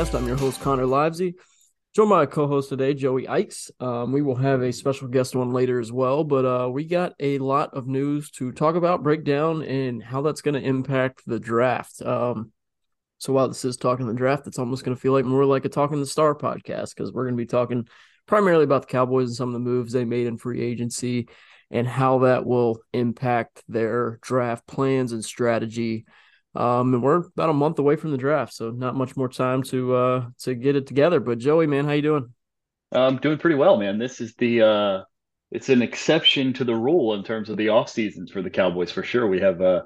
podcast. I'm your host, Connor Livesay. Joined by my co-host today, Joey Ickes. Um, we will have a special guest on later as well, but uh, we got a lot of news to talk about, break down, and how that's going to impact the draft. Um, so while this is Talking the Draft, it's almost going to feel like more like a Talking the Star podcast because we're going to be talking primarily about the Cowboys and some of the moves they made in free agency and how that will impact their draft plans and strategy um, and we're about a month away from the draft, so not much more time to uh to get it together. But Joey, man, how you doing? I'm doing pretty well, man. This is the uh it's an exception to the rule in terms of the off seasons for the Cowboys for sure. We have uh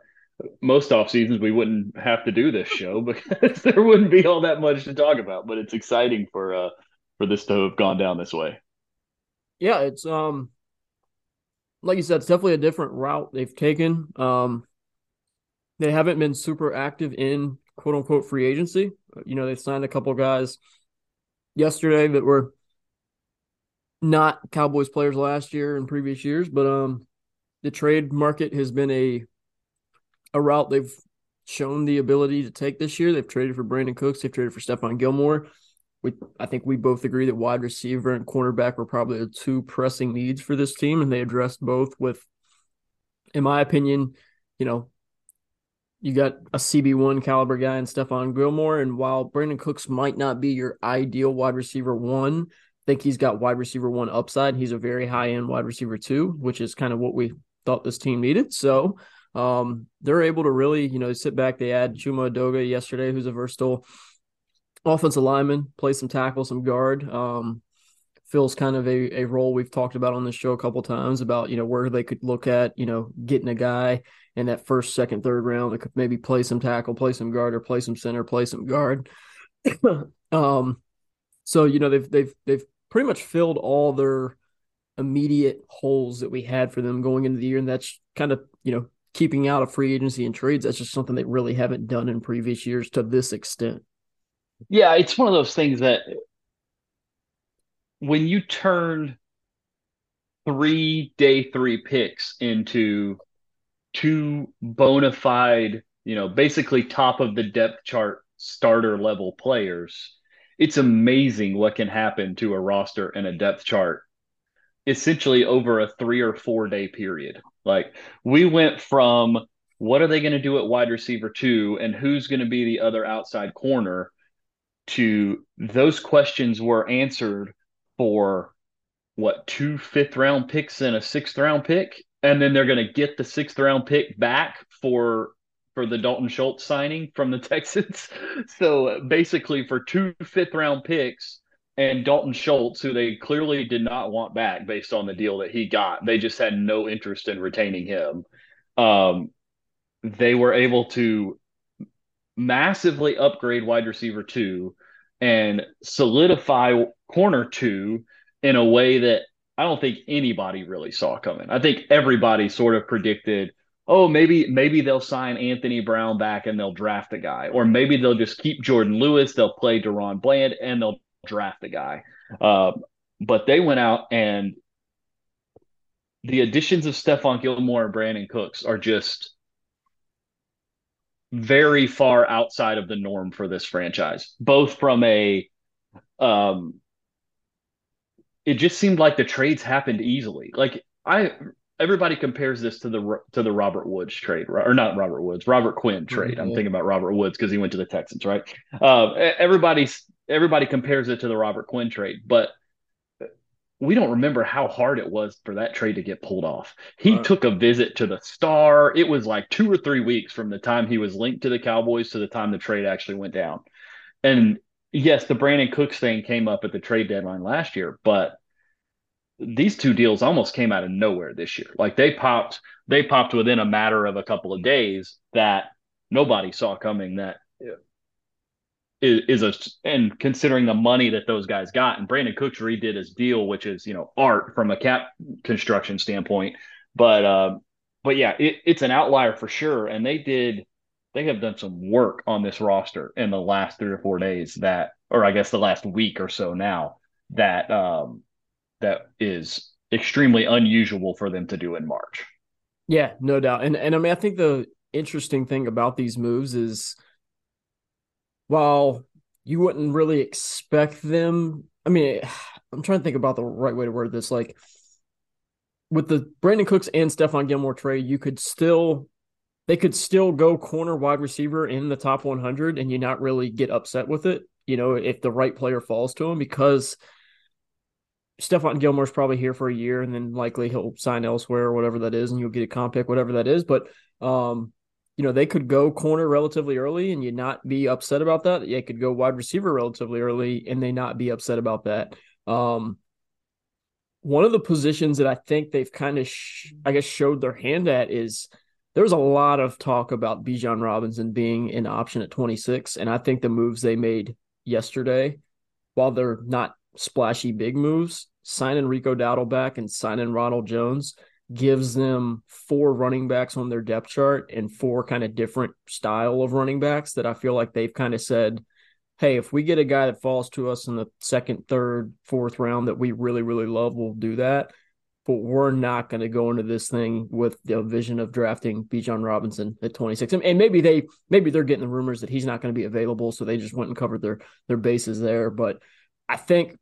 most off seasons we wouldn't have to do this show because there wouldn't be all that much to talk about, but it's exciting for uh for this to have gone down this way. Yeah, it's um like you said, it's definitely a different route they've taken. Um they haven't been super active in quote unquote free agency. You know, they signed a couple guys yesterday that were not Cowboys players last year and previous years, but um the trade market has been a a route they've shown the ability to take this year. They've traded for Brandin Cooks, they've traded for Stephon Gilmore. We I think we both agree that wide receiver and cornerback were probably the two pressing needs for this team, and they addressed both with, in my opinion, you know, you got a CB1 caliber guy and Stephon Gilmore. And while Brandin Cooks might not be your ideal wide receiver one, I think he's got wide receiver one upside. He's a very high end wide receiver two, which is kind of what we thought this team needed. So um, they're able to really, you know, sit back. They add Chuma Edoga yesterday, who's a versatile offensive lineman, play some tackle, some guard. Um, fills kind of a, a role we've talked about on this show a couple times about, you know, where they could look at, you know, getting a guy in that first, second, third round that could maybe play some tackle, play some guard, or play some center, play some guard. um, so you know they've they've they've pretty much filled all their immediate holes that we had for them going into the year, and that's kind of you know keeping out of free agency and trades. That's just something they really haven't done in previous years to this extent. Yeah, it's one of those things that when you turn three day three picks into two bona fide, you know, basically top of the depth chart starter level players, it's amazing what can happen to a roster and a depth chart essentially over a three or four day period. Like we went from what are they going to do at wide receiver two and who's going to be the other outside corner to those questions were answered for what two fifth round picks and a sixth round pick and then they're going to get the sixth round pick back for for the Dalton Schultz signing from the Texans. So basically, for two fifth round picks and Dalton Schultz, who they clearly did not want back based on the deal that he got, they just had no interest in retaining him. Um, they were able to massively upgrade wide receiver two and solidify corner two in a way that I don't think anybody really saw coming. I think everybody sort of predicted, oh, maybe maybe they'll sign Anthony Brown back and they'll draft a guy, or maybe they'll just keep Jourdan Lewis, they'll play DaRon Bland and they'll draft a guy. Uh, but they went out and the additions of Stephon Gilmore and Brandin Cooks are just very far outside of the norm for this franchise, both from a um it just seemed like the trades happened easily. Like I everybody compares this to the to the Robert Woods trade, or not Robert Woods, Robert Quinn trade. Mm-hmm. I'm thinking about Robert Woods because he went to the Texans, right? Uh, everybody's everybody compares it to the Robert Quinn trade, but we don't remember how hard it was for that trade to get pulled off. He right. took a visit to the star. It was like two or three weeks from the time he was linked to the Cowboys to the time the trade actually went down. And yes, the Brandin Cooks thing came up at the trade deadline last year, but these two deals almost came out of nowhere this year. Like they popped, they popped within a matter of a couple of days that nobody saw coming. That is, is a and considering the money that those guys got, and Brandin Cooks redid his deal, which is you know art from a cap construction standpoint. But uh, but yeah, it, it's an outlier for sure. And they did they have done some work on this roster in the last three or four days that, or I guess the last week or so now that um, that is extremely unusual for them to do in March. Yeah, no doubt. And and I mean I think the interesting thing about these moves is while you wouldn't really expect them, I mean I'm trying to think about the right way to word this like with the Brandin Cooks and Stephon Gilmore trade, you could still they could still go corner wide receiver in the top 100 and you not really get upset with it, you know, if the right player falls to him because Stephon Gilmore's probably here for a year and then likely he'll sign elsewhere or whatever that is, and you'll get a comp pick, whatever that is. But um, you know, they could go corner relatively early and you not be upset about that. They could go wide receiver relatively early and they not be upset about that. Um, one of the positions that I think they've kind of, sh- I guess, showed their hand at is there was a lot of talk about Bijan Robinson being an option at 26. And I think the moves they made yesterday, while they're not splashy big moves, signing Rico Dowdle back and signing Ronald Jones gives them four running backs on their depth chart and four kind of different style of running backs that I feel like they've kind of said, hey, if we get a guy that falls to us in the second, third, fourth round that we really, really love, we'll do that. But we're not going to go into this thing with the vision of drafting Bijan Robinson at 26. And maybe they maybe they're getting the rumors that he's not going to be available, so they just went and covered their their bases there. But I think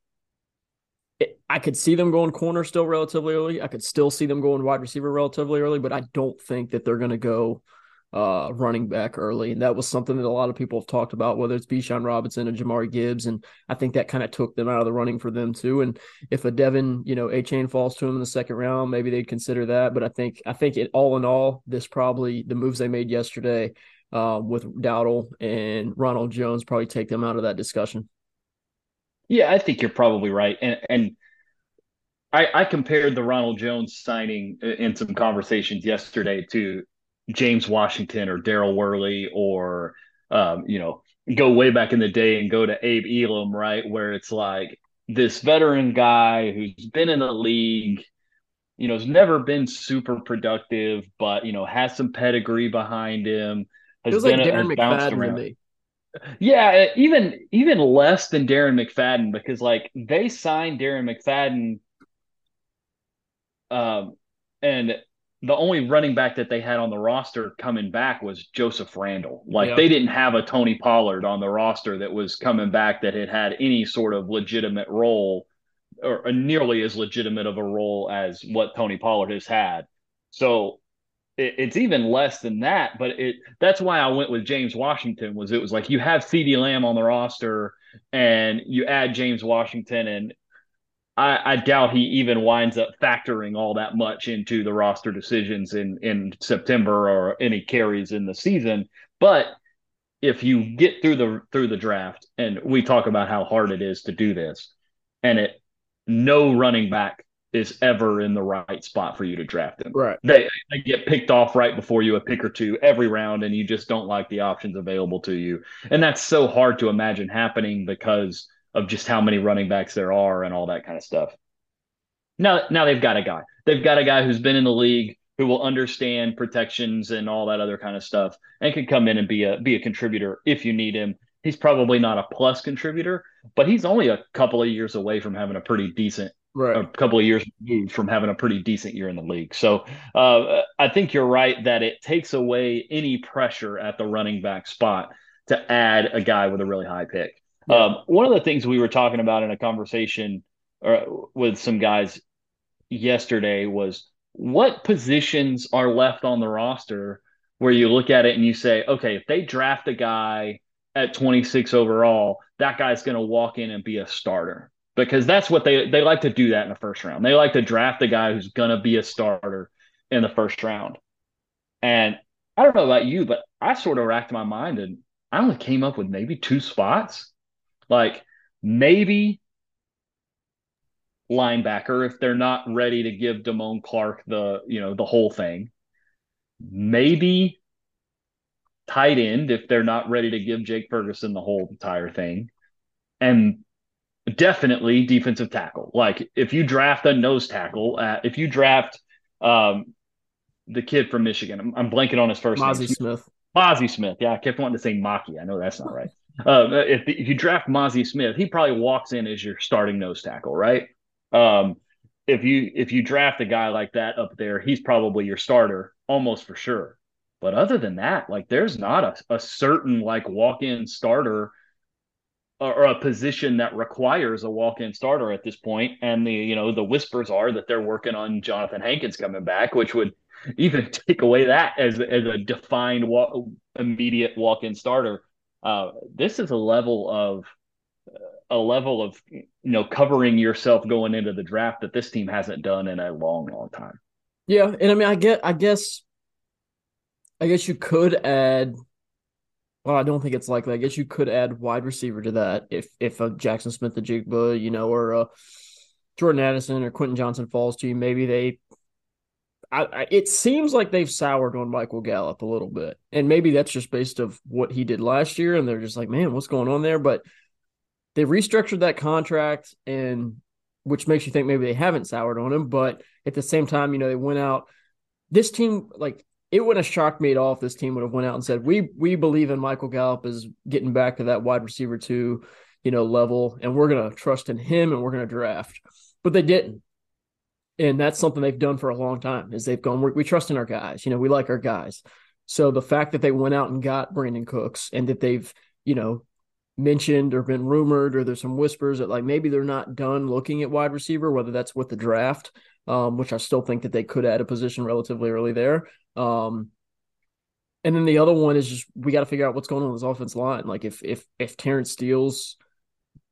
I could see them going corner still relatively early. I could still see them going wide receiver relatively early, but I don't think that they're going to go uh, running back early. And that was something that a lot of people have talked about, whether it's Bijan Robinson and Jahmyr Gibbs. And I think that kind of took them out of the running for them too. And if a De'Von, you know, Achane falls to him in the second round, maybe they'd consider that. But I think, I think it all in all, this probably the moves they made yesterday uh, with Dowdle and Ronald Jones probably take them out of that discussion. Yeah, I think you're probably right. And and I, I compared the Ronald Jones signing in some conversations yesterday to James Washington or Daryl Worley or um, you know, go way back in the day and go to Abe Elam, right? Where it's like this veteran guy who's been in the league, you know, has never been super productive, but you know, has some pedigree behind him. Has Feels been like Darren McFadden to me. Yeah, even even less than Darren McFadden because like they signed Darren McFadden, um, and the only running back that they had on the roster coming back was Joseph Randle. Like yeah. they didn't have a Tony Pollard on the roster that was coming back that had had any sort of legitimate role or nearly as legitimate of a role as what Tony Pollard has had. So it, it's even less than that. But it that's why I went with James Washington. Was it was like you have CeeDee Lamb on the roster, and you add James Washington, and I, I, doubt he even winds up factoring all that much into the roster decisions in in September or any carries in the season. But if you get through the through the draft, and we talk about how hard it is to do this, and it no running back is ever in the right spot for you to draft him. Right. They, they get picked off right before you, a pick or two every round, and you just don't like the options available to you. And that's so hard to imagine happening because of just how many running backs there are and all that kind of stuff. Now, now they've got a guy. They've got a guy who's been in the league who will understand protections and all that other kind of stuff and can come in and be a be a contributor if you need him. He's probably not a plus contributor, but he's only a couple of years away from having a pretty decent right. a couple of years removed from having a pretty decent year in the league. So uh, I think you're right that it takes away any pressure at the running back spot to add a guy with a really high pick. Yeah. Um, one of the things we were talking about in a conversation uh, with some guys yesterday was what positions are left on the roster where you look at it and you say, okay, if they draft a guy at 26 overall, that guy's going to walk in and be a starter because that's what they they like to do that in the first round. They like to draft a guy who's going to be a starter in the first round. And I don't know about you, but I sort of racked my mind and I only came up with maybe two spots. Like maybe linebacker if they're not ready to give Damone Clark the, you know, the whole thing. Maybe tight end if they're not ready to give Jake Ferguson the whole entire thing. And definitely defensive tackle. Like if you draft a nose tackle, uh, if you draft um, the kid from Michigan, I'm, I'm blanking on his first Mazi name. Smith. Mazi Smith. Yeah, I kept wanting to say Maki. I know that's not right. Uh, if, if you draft Mazi Smith, he probably walks in as your starting nose tackle, right? Um, if you if you draft a guy like that up there, he's probably your starter almost for sure. But other than that, like there's not a, a certain like walk-in starter or a position that requires a walk-in starter at this point. And the you know the whispers are that they're working on Johnathan Hankins coming back, which would even take away that as as a defined walk, immediate walk-in starter. Uh, this is a level of a level of you know covering yourself going into the draft that this team hasn't done in a long, long time. Yeah, and I mean, I get, I guess, I guess you could add well, I don't think it's likely. I guess you could add wide receiver to that if if a Jaxon Smith-Njigba, you know, or a Jordan Addison or Quentin Johnston falls to you. Maybe they. I, I, it seems like they've soured on Michael Gallup a little bit, and maybe that's just based of what he did last year, and they're just like, man, what's going on there? But they restructured that contract, and which makes you think maybe they haven't soured on him. But at the same time, you know, they went out. This team, like it wouldn't have shocked me at all if this team would have went out and said we we believe in Michael Gallup as getting back to that wide receiver two, you know, level, and we're gonna trust in him and we're gonna draft. But they didn't, and that's something they've done for a long time. Is they've gone we, trust in our guys, you know, we like our guys. So the fact that they went out and got brandin Cooks and that they've you know mentioned or been rumored or there's some whispers that like maybe they're not done looking at wide receiver, whether that's with the draft, um, which I still think that they could add a position relatively early there. Um, and then the other one is just we got to figure out what's going on with this offense line. Like if if if Terence Steele's,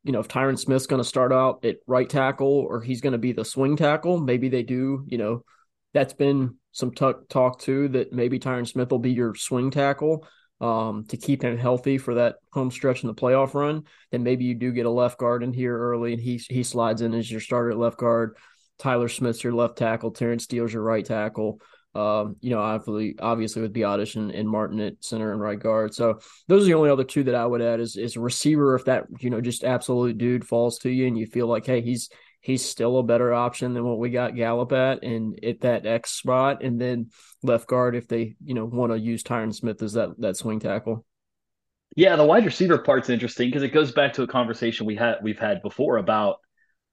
you know, if Tyron Smith's going to start out at right tackle or he's going to be the swing tackle, maybe they do. You know, that's been some t- talk too that maybe Tyron Smith will be your swing tackle um, to keep him healthy for that home stretch in the playoff run. Then maybe you do get a left guard in here early and he he slides in as your starter at left guard. Tyler Smith's your left tackle. Terence Steele's your right tackle. Um, you know, obviously, obviously with Biadasz and, and Martin at center and right guard. So those are the only other two that I would add is is receiver. If that you know just absolute dude falls to you and you feel like, hey, he's he's still a better option than what we got Gallup at and at that X spot, and then left guard if they you know want to use Tyron Smith as that that swing tackle. Yeah, the wide receiver part's interesting because it goes back to a conversation we had we've had before about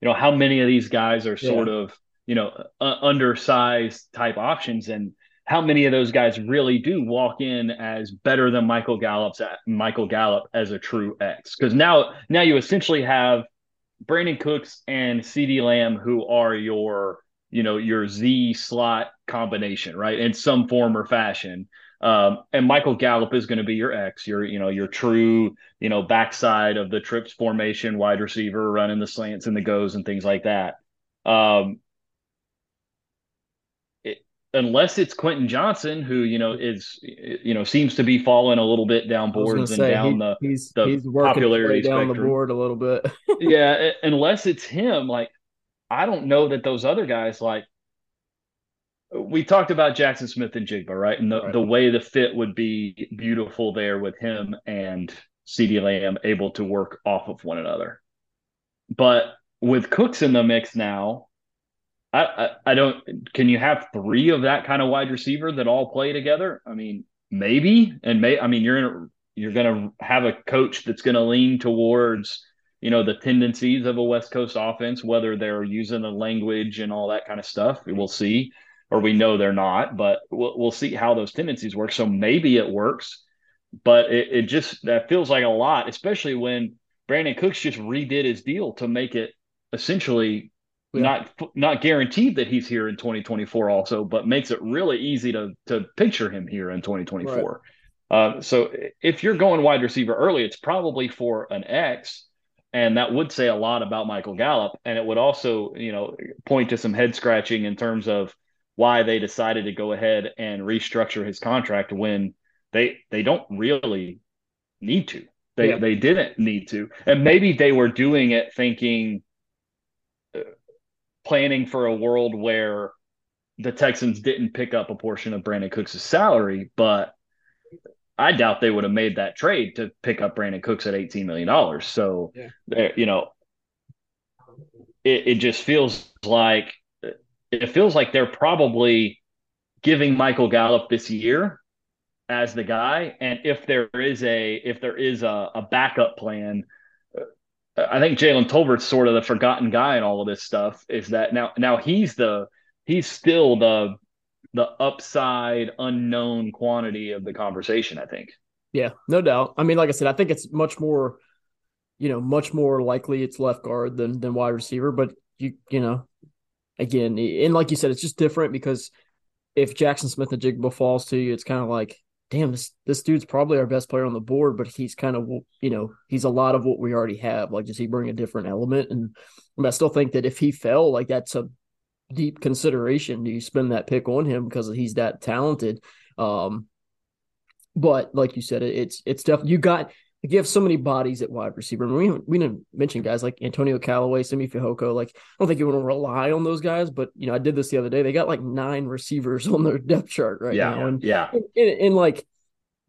you know how many of these guys are sort yeah. of you know, uh, undersized type options and how many of those guys really do walk in as better than Michael Gallup's at Michael Gallup as a true X. Because now now you essentially have Brandin Cooks and CeeDee Lamb who are your, you know, your Z slot combination, right? In some form or fashion. Um, and Michael Gallup is going to be your X, your, you know, your true, you know, backside of the trips formation, wide receiver, running the slants and the goes and things like that. Um, unless it's Quentin Johnston, who you know is you know seems to be falling a little bit down boards and say, down he, the he's, the he's popularity down spectrum. the board a little bit. yeah, unless it's him, like I don't know that those other guys like. We talked about Jaxon Smith-Njigba, right? And the, right. the way the fit would be beautiful there with him and CeeDee Lamb able to work off of one another. But with Cooks in the mix now, I, I, don't. Can you have three of that kind of wide receiver that all play together? I mean, maybe. And may I mean, you're in you're going to have a coach that's going to lean towards you know the tendencies of a West Coast offense, whether they're using the language and all that kind of stuff. We'll see, or we know they're not, but we'll we'll see how those tendencies work. So maybe it works, but it, it just that feels like a lot, especially when Brandin Cooks just redid his deal to make it essentially yeah. not not guaranteed that he's here in 2024 also but makes it really easy to to picture him here in 2024 right. uh, so if you're going wide receiver early it's probably for an x and that would say a lot about Michael Gallup and it would also you know point to some head scratching in terms of why they decided to go ahead and restructure his contract when they they don't really need to they yeah. they didn't need to and maybe they were doing it thinking planning for a world where the Texans didn't pick up a portion of Brandin Cooks' salary, but I doubt they would have made that trade to pick up Brandin Cooks at $18 million. So, yeah. you know, it, it just feels like it feels like they're probably giving Michael Gallup this year as the guy. And if there is a if there is a, a backup plan I think Jalen Tolbert's sort of the forgotten guy in all of this stuff. Is that now? Now he's the he's still the the upside unknown quantity of the conversation. I think. Yeah, no doubt. I mean, like I said, I think it's much more, you know, much more likely it's left guard than than wide receiver. But you you know, again, and like you said, it's just different because if Jaxon Smith-Njigba falls to you, it's kind of like damn, this this dude's probably our best player on the board, but he's kind of you know he's a lot of what we already have. Like, does he bring a different element? And I, mean, I still think that if he fell, like that's a deep consideration. Do you spend that pick on him because he's that talented? Um, but like you said, it, it's it's definitely you got you have so many bodies at wide receiver. I mean, we, we didn't mention guys like Antonio Callaway, Simi Fehoko. Like, I don't think you want to rely on those guys, but you know, I did this the other day. They got like nine receivers on their depth chart right yeah, now, and yeah, and, and, and, like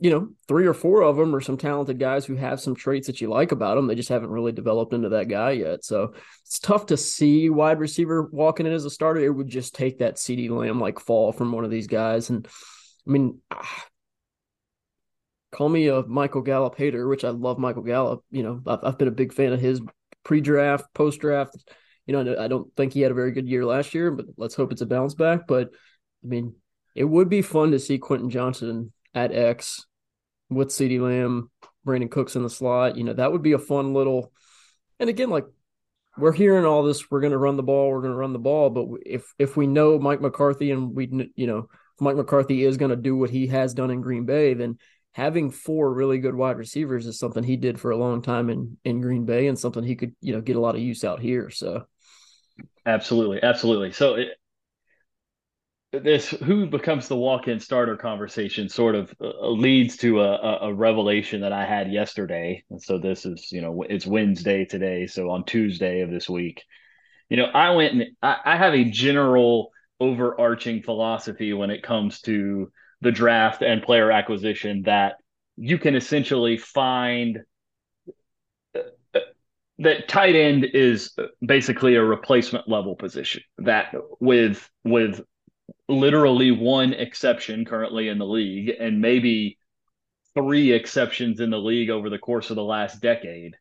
you know, three or four of them are some talented guys who have some traits that you like about them. They just haven't really developed into that guy yet. So it's tough to see wide receiver walking in as a starter. It would just take that CeeDee Lamb like fall from one of these guys, and I mean. Ah, call me a Michael Gallup hater, which I love Michael Gallup. You know, I've, I've been a big fan of his pre-draft, post-draft. You know, I don't think he had a very good year last year, but let's hope it's a bounce back. But I mean, it would be fun to see Quentin Johnston at X with CeeDee Lamb, Brandin Cooks in the slot. You know, that would be a fun little. And again, like we're hearing all this, we're going to run the ball, we're going to run the ball. But if if we know Mike McCarthy and we, you know, Mike McCarthy is going to do what he has done in Green Bay, then having four really good wide receivers is something he did for a long time in in Green Bay and something he could you know get a lot of use out here. So absolutely, absolutely. So it, this who becomes the walk-in starter conversation sort of uh, leads to a, a, revelation that I had yesterday. And so this is you know it's Wednesday today, so on Tuesday of this week, you know I went and I, I have a general overarching philosophy when it comes to the draft and player acquisition that you can essentially find that tight end is basically a replacement level position that with with literally one exception currently in the league and maybe three exceptions in the league over the course of the last decade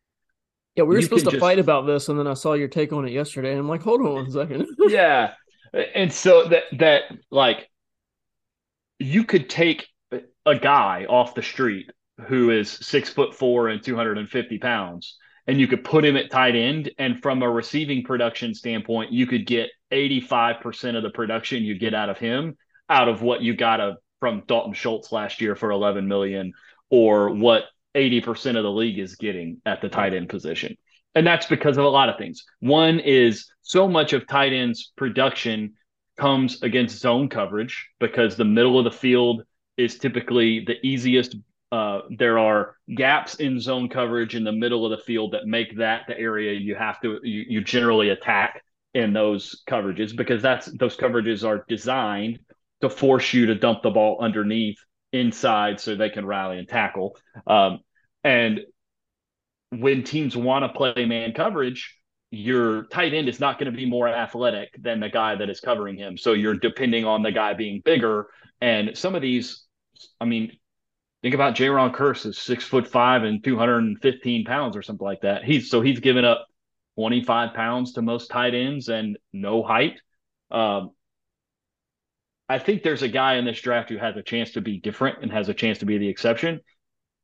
yeah we were supposed to just, fight about this and then i saw your take on it yesterday and i'm like hold on one second. Yeah. And so that that like you could take a guy off the street who is six foot four and 250 pounds and you could put him at tight end and from a receiving production standpoint you could get 85% of the production you get out of him out of what you got a, from Dalton Schultz last year for 11 million or what 80% of the league is getting at the tight end position. And that's because of a lot of things. One is so much of tight ends production comes against zone coverage because the middle of the field is typically the easiest. Uh, there are gaps in zone coverage in the middle of the field that make that the area you have to you, you generally attack in those coverages because that's those coverages are designed to force you to dump the ball underneath inside so they can rally and tackle. Um, and when teams want to play man coverage, your tight end is not going to be more athletic than the guy that is covering him. So you're depending on the guy being bigger. And some of these, I mean, Think about Jayron Kearse is six foot five and 215 pounds or something like that. He's so he's given up 25 pounds to most tight ends and no height. Um, I think there's a guy in this draft who has a chance to be different and has a chance to be the exception,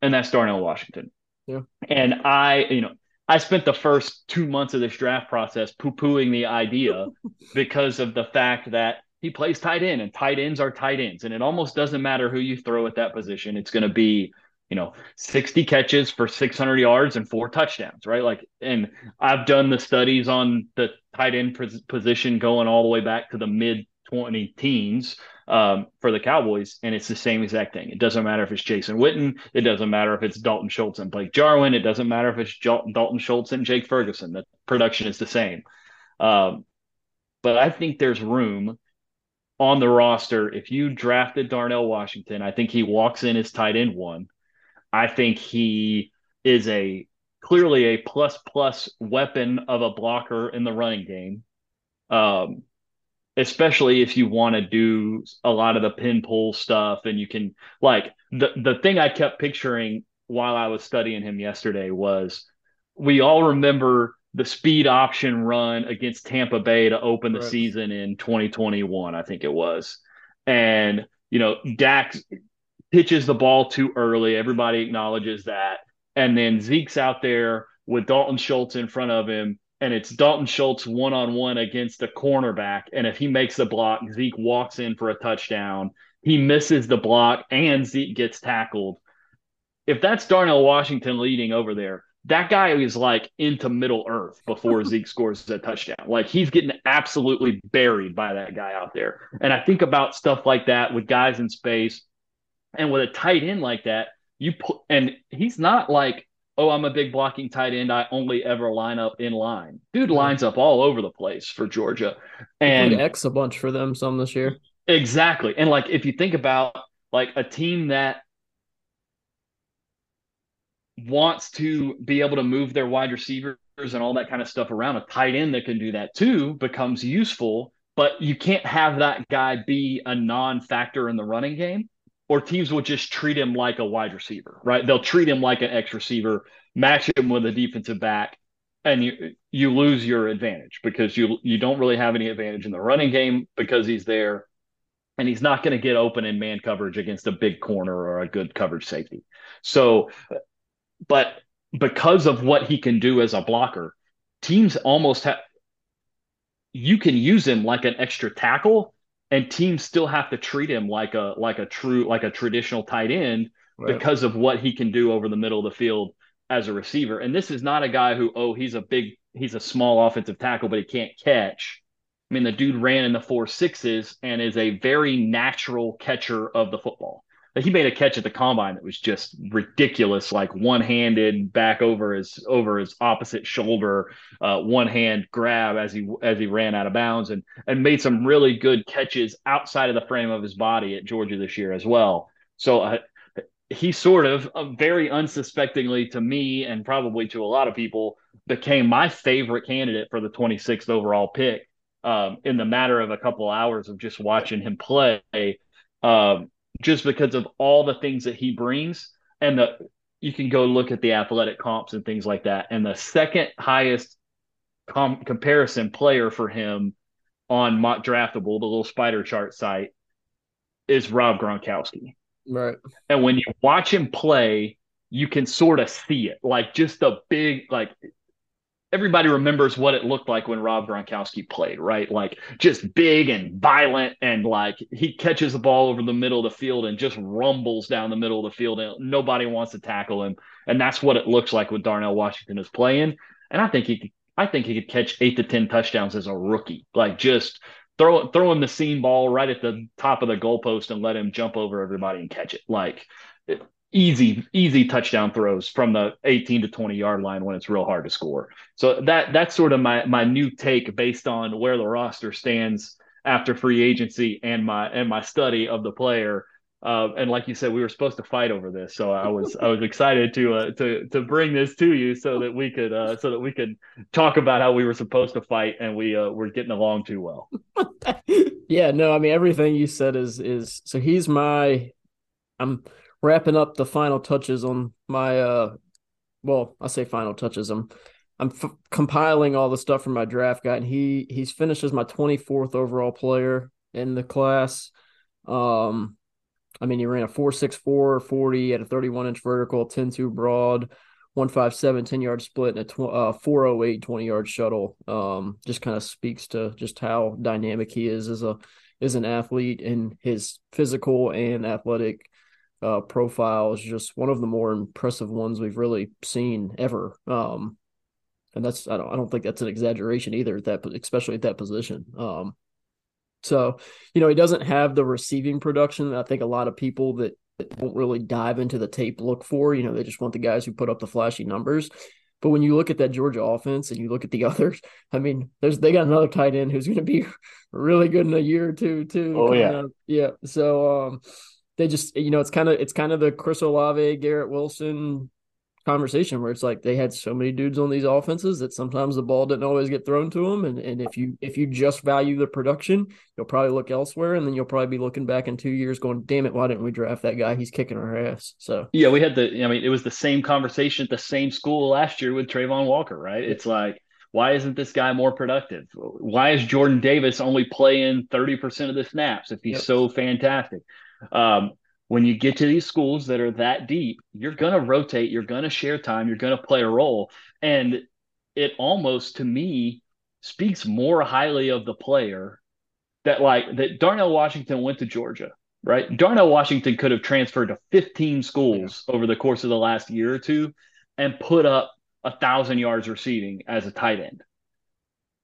and that's Darnell Washington. Yeah. And I, you know, I spent the first two months of this draft process poo pooing the idea because of the fact that he plays tight end and tight ends are tight ends. And it almost doesn't matter who you throw at that position. It's going to be, you know, 60 catches for 600 yards and four touchdowns, right? Like, and I've done the studies on the tight end position going all the way back to the mid 20 teens um, for the Cowboys, and it's the same exact thing. It doesn't matter if it's Jason Witten, it doesn't matter if it's Dalton Schultz and Blake Jarwin, it doesn't matter if it's Dalton Schultz and Jake Ferguson. The production is the same. Um, but I think there's room on the roster. If you drafted Darnell Washington, I think he walks in as tight end one. I think he is a clearly a plus plus weapon of a blocker in the running game. Um, especially if you want to do a lot of the pin pull stuff and you can like the the thing I kept picturing while I was studying him yesterday was we all remember the speed option run against Tampa Bay to open the right. season in 2021 I think it was and you know Dak pitches the ball too early everybody acknowledges that and then Zeke's out there with Dalton Schultz in front of him and it's Dalton Schultz one on one against a cornerback. And if he makes the block, Zeke walks in for a touchdown. He misses the block and Zeke gets tackled. If that's Darnell Washington leading over there, that guy is like into middle earth before Zeke scores a touchdown. Like he's getting absolutely buried by that guy out there. And I think about stuff like that with guys in space and with a tight end like that, you put, and he's not like oh, I'm a big blocking tight end. I only ever line up in line. Dude lines up all over the place for Georgia. And X a bunch for them some this year. Exactly. And like if you think about like a team that wants to be able to move their wide receivers and all that kind of stuff around, a tight end that can do that too becomes useful. But you can't have that guy be a non-factor in the running game or teams will just treat him like a wide receiver, right? They'll treat him like an X receiver, match him with a defensive back, and you you lose your advantage because you you don't really have any advantage in the running game because he's there, and he's not going to get open in man coverage against a big corner or a good coverage safety. So, but because of what he can do as a blocker, teams almost have you can use him like an extra tackle and teams still have to treat him like a like a true like a traditional tight end right. because of what he can do over the middle of the field as a receiver. And this is not a guy who oh he's a big he's a small offensive tackle but he can't catch. I mean the dude ran in the four sixes and is a very natural catcher of the football he made a catch at the combine that was just ridiculous, like one handed back over his over his opposite shoulder, uh, one hand grab as he as he ran out of bounds, and and made some really good catches outside of the frame of his body at Georgia this year as well. So uh, he sort of uh, very unsuspectingly to me and probably to a lot of people became my favorite candidate for the 26th overall pick um, in the matter of a couple hours of just watching him play. Um, just because of all the things that he brings and the you can go look at the athletic comps and things like that. And the second highest com- comparison player for him on mock draftable the little spider chart site is rob gronkowski. Right. And when you watch him play you can sort of see it. Like just the big like everybody remembers what it looked like when Rob Gronkowski played, right? Like just big and violent, and like he catches the ball over the middle of the field and just rumbles down the middle of the field, and nobody wants to tackle him. And that's what it looks like when Darnell Washington is playing. And I think he could, I think he could catch eight to ten touchdowns as a rookie, like just. Throw, throw him the seam ball right at the top of the goalpost and let him jump over everybody and catch it. Like easy easy touchdown throws from the 18 to 20 yard line when it's real hard to score. So that that's sort of my my new take based on where the roster stands after free agency and my and my study of the player. Uh, and like you said, we were supposed to fight over this, so I was I was excited to uh, to to bring this to you so that we could uh, so that we could talk about how we were supposed to fight and we uh, were getting along too well. yeah, no, I mean everything you said is is so he's my I'm wrapping up the final touches on my uh well, I say final touches. I'm I'm f- compiling all the stuff from my draft guide, and he he's finished as my 24th overall player in the class. Um, I mean, he ran a 4.64 40 at a 31 inch vertical, 10 2 broad, 157 10 yard split, and a tw- uh, 408 20 yard shuttle. Um, just kind of speaks to just how dynamic he is as a as an athlete and his physical and athletic uh, profile is just one of the more impressive ones we've really seen ever. Um, and that's I don't I don't think that's an exaggeration either. at That especially at that position. Um, so you know he doesn't have the receiving production that I think a lot of people that, that don't really dive into the tape look for. You know they just want the guys who put up the flashy numbers. But when you look at that Georgia offense and you look at the others, I mean, there's they got another tight end who's going to be really good in a year or two too. Oh yeah, yeah. So um, they just you know it's kind of it's kind of the Chris Olave, Garrett Wilson conversation where it's like they had so many dudes on these offenses that sometimes the ball didn't always get thrown to them and, and if you if you just value the production you'll probably look elsewhere and then you'll probably be looking back in two years going damn it why didn't we draft that guy? He's kicking our ass. So yeah we had the i mean it was the same conversation at the same school last year with Travon Walker right? It's like why isn't this guy more productive? Why is Jordan Davis only playing 30% of the snaps if he's yep. so fantastic um, when you get to these schools that are that deep, you're going to rotate, you're going to share time, you're going to play a role. And it almost to me speaks more highly of the player that like that Darnell Washington went to Georgia, right? Darnell Washington could have transferred to 15 schools yeah. over the course of the last year or two and put up a thousand yards receiving as a tight end.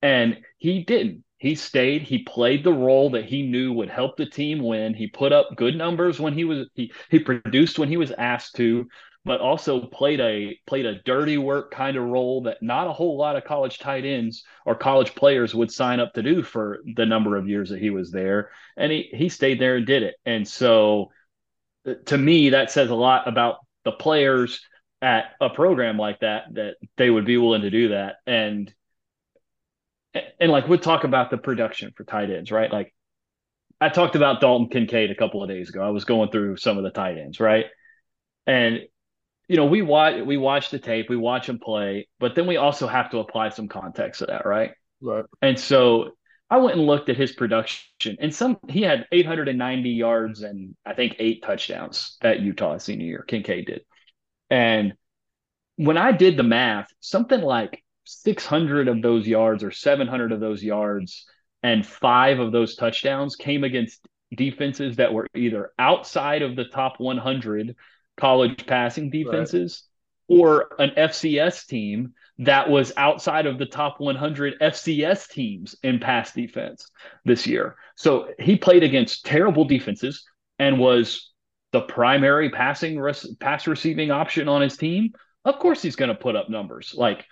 And he didn't he stayed he played the role that he knew would help the team win. He put up good numbers when he was he, he produced when he was asked to but also played a played a dirty work kind of role that not a whole lot of college tight ends or college players would sign up to do for the number of years that he was there. And he he stayed there and did it. And so uh, to me that says a lot about the players at a program like that that they would be willing to do that. And and like we'll talk about the production for tight ends, right? Like I talked about Dalton Kincaid a couple of days ago. I was going through some of the tight ends, right? And you know, we watch we watch the tape, we watch him play, but then we also have to apply some context to that, right? Right. And so I went and looked at his production, and some he had 890 yards and I think eight touchdowns at Utah senior year. Kincaid did, and when I did the math, something like 600 of those yards or 700 of those yards and five of those touchdowns came against defenses that were either outside of the top 100 college passing defenses right. or an FCS team that was outside of the top 100 FCS teams in pass defense this year. So he played against terrible defenses and was the primary passing pass receiving option on his team. Of course he's going to put up numbers. Like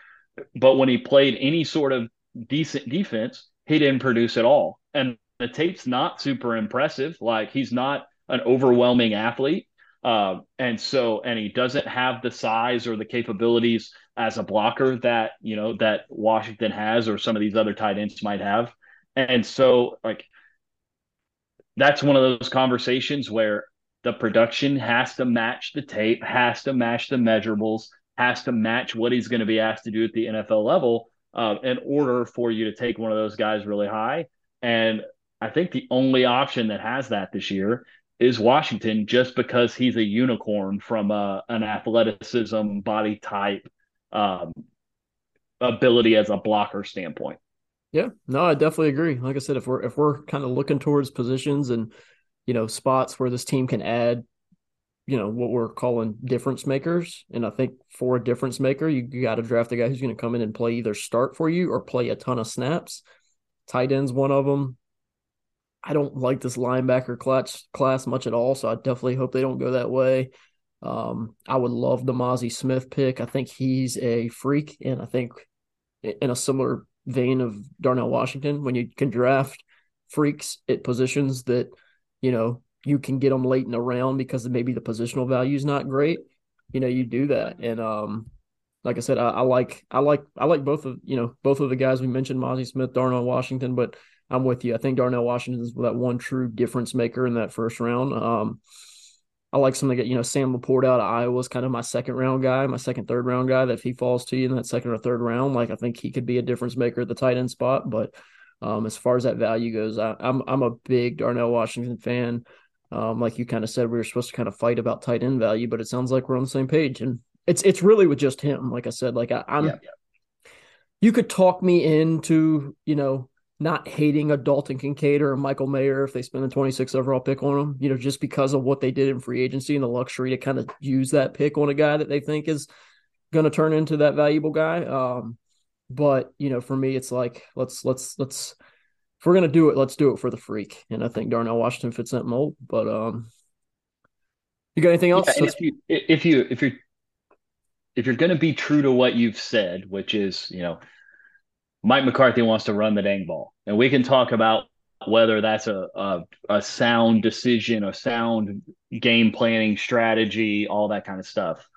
but when he played any sort of decent defense, he didn't produce at all. And the tape's not super impressive. Like he's not an overwhelming athlete. Uh, and so, and he doesn't have the size or the capabilities as a blocker that, you know, that Washington has or some of these other tight ends might have. And so, like, that's one of those conversations where the production has to match the tape, has to match the measurables, has to match what he's going to be asked to do at the NFL level uh, in order for you to take one of those guys really high. And I think the only option that has that this year is Washington, just because he's a unicorn from uh, an athleticism, body type, um, ability as a blocker standpoint. Yeah, no, I definitely agree. Like I said, if we're if we're kind of looking towards positions and you know spots where this team can add you know what we're calling difference makers. And i think for a difference maker you, you got to draft a guy who's going to come in and play either start for you or play a ton of snaps. Tight ends one of them i don't like this linebacker class class much at all so i definitely hope they don't go that way. Um, i would love the Mazi smith pick. I think he's a freak and i think in a similar vein of darnell washington when you can draft freaks at positions that you know you can get them late in the round because maybe the positional value is not great, you know, you do that. And um, like I said, I, I, like I like I like both of you know both of the guys we mentioned, Mazi Smith, Darnell Washington, but I'm with you. I think Darnell Washington is that one true difference maker in that first round. Um, I like some of the you know Sam Laporta out of Iowa is kind of my second round guy, my second third round guy. That if he falls to you in that second or third round, like I think he could be a difference maker at the tight end spot. But um, as far as that value goes, I, I'm, I'm a big Darnell Washington fan. Um, like you kind of said, we were supposed to kind of fight about tight end value, but it sounds like we're on the same page. And it's it's really with just him. Like I said, like I, am yeah. You could talk me into you know not hating a Dalton Kincaid or a Michael Mayer if they spend a 26 overall pick on him, you know, just because of what they did in free agency and the luxury to kind of use that pick on a guy that they think is going to turn into that valuable guy. Um, but you know, for me, it's like let's let's let's if we're gonna do it, let's do it for the freak. And I think Darnell Washington fits that mold. But um, you got anything else? Yeah, if you if you if you're if you're going to be true to what you've said, which is you know Mike McCarthy wants to run the dang ball, and we can talk about whether that's a a, a sound decision, a sound game planning strategy, all that kind of stuff.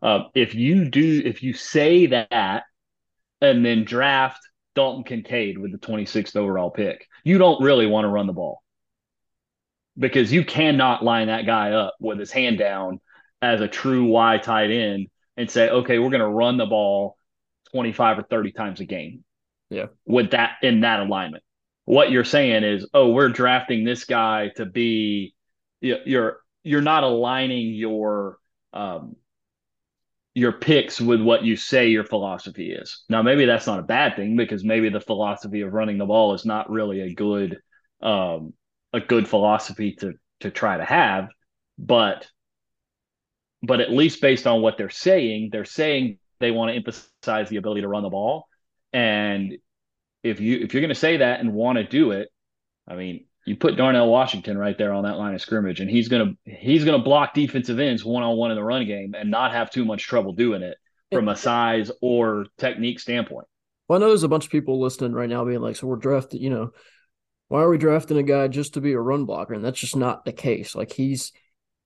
Uh, if you do, if you say that, and then draft Dalton Kincaid with the 26th overall pick, you don't really want to run the ball because you cannot line that guy up with his hand down as a true Y tight end and say, okay, we're going to run the ball 25 or 30 times a game. Yeah. With that in that alignment. What you're saying is, oh, we're drafting this guy to be you're you're not aligning your um your picks with what you say your philosophy is. Now maybe that's not a bad thing because maybe the philosophy of running the ball is not really a good um a good philosophy to to try to have, but but at least based on what they're saying, they're saying they want to emphasize the ability to run the ball. And if you if you're going to say that and want to do it, I mean, you put Darnell Washington right there on that line of scrimmage, and he's gonna he's gonna block defensive ends one on one in the run game and not have too much trouble doing it from a size or technique standpoint. Well, I know there's a bunch of people listening right now being like, "So we're drafting, you know, why are we drafting a guy just to be a run blocker?" And that's just not the case. Like he's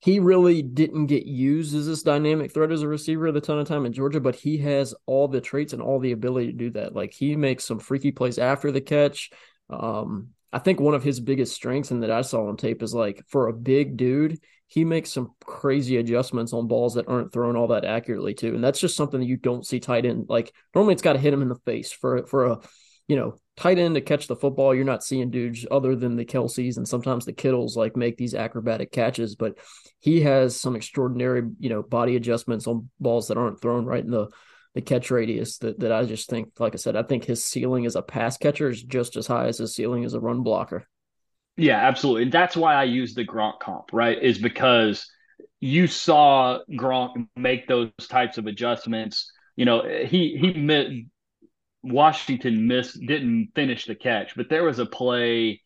he really didn't get used as this dynamic threat as a receiver a ton of time in Georgia, but he has all the traits and all the ability to do that. Like he makes some freaky plays after the catch. Um, I think one of his biggest strengths and that I saw on tape is like for a big dude, he makes some crazy adjustments on balls that aren't thrown all that accurately too. And that's just something that you don't see tight end. Like normally it's got to hit him in the face for for a you know tight end to catch the football. You're not seeing dudes other than the Kelces and sometimes the Kittles like make these acrobatic catches, but he has some extraordinary you know body adjustments on balls that aren't thrown right in the the catch radius that, that I just think, like I said, I think his ceiling as a pass catcher is just as high as his ceiling as a run blocker. Yeah, absolutely. And that's why I use the Gronk comp, right? Is because you saw Gronk make those types of adjustments. You know, he he Washington missed didn't finish the catch, but there was a play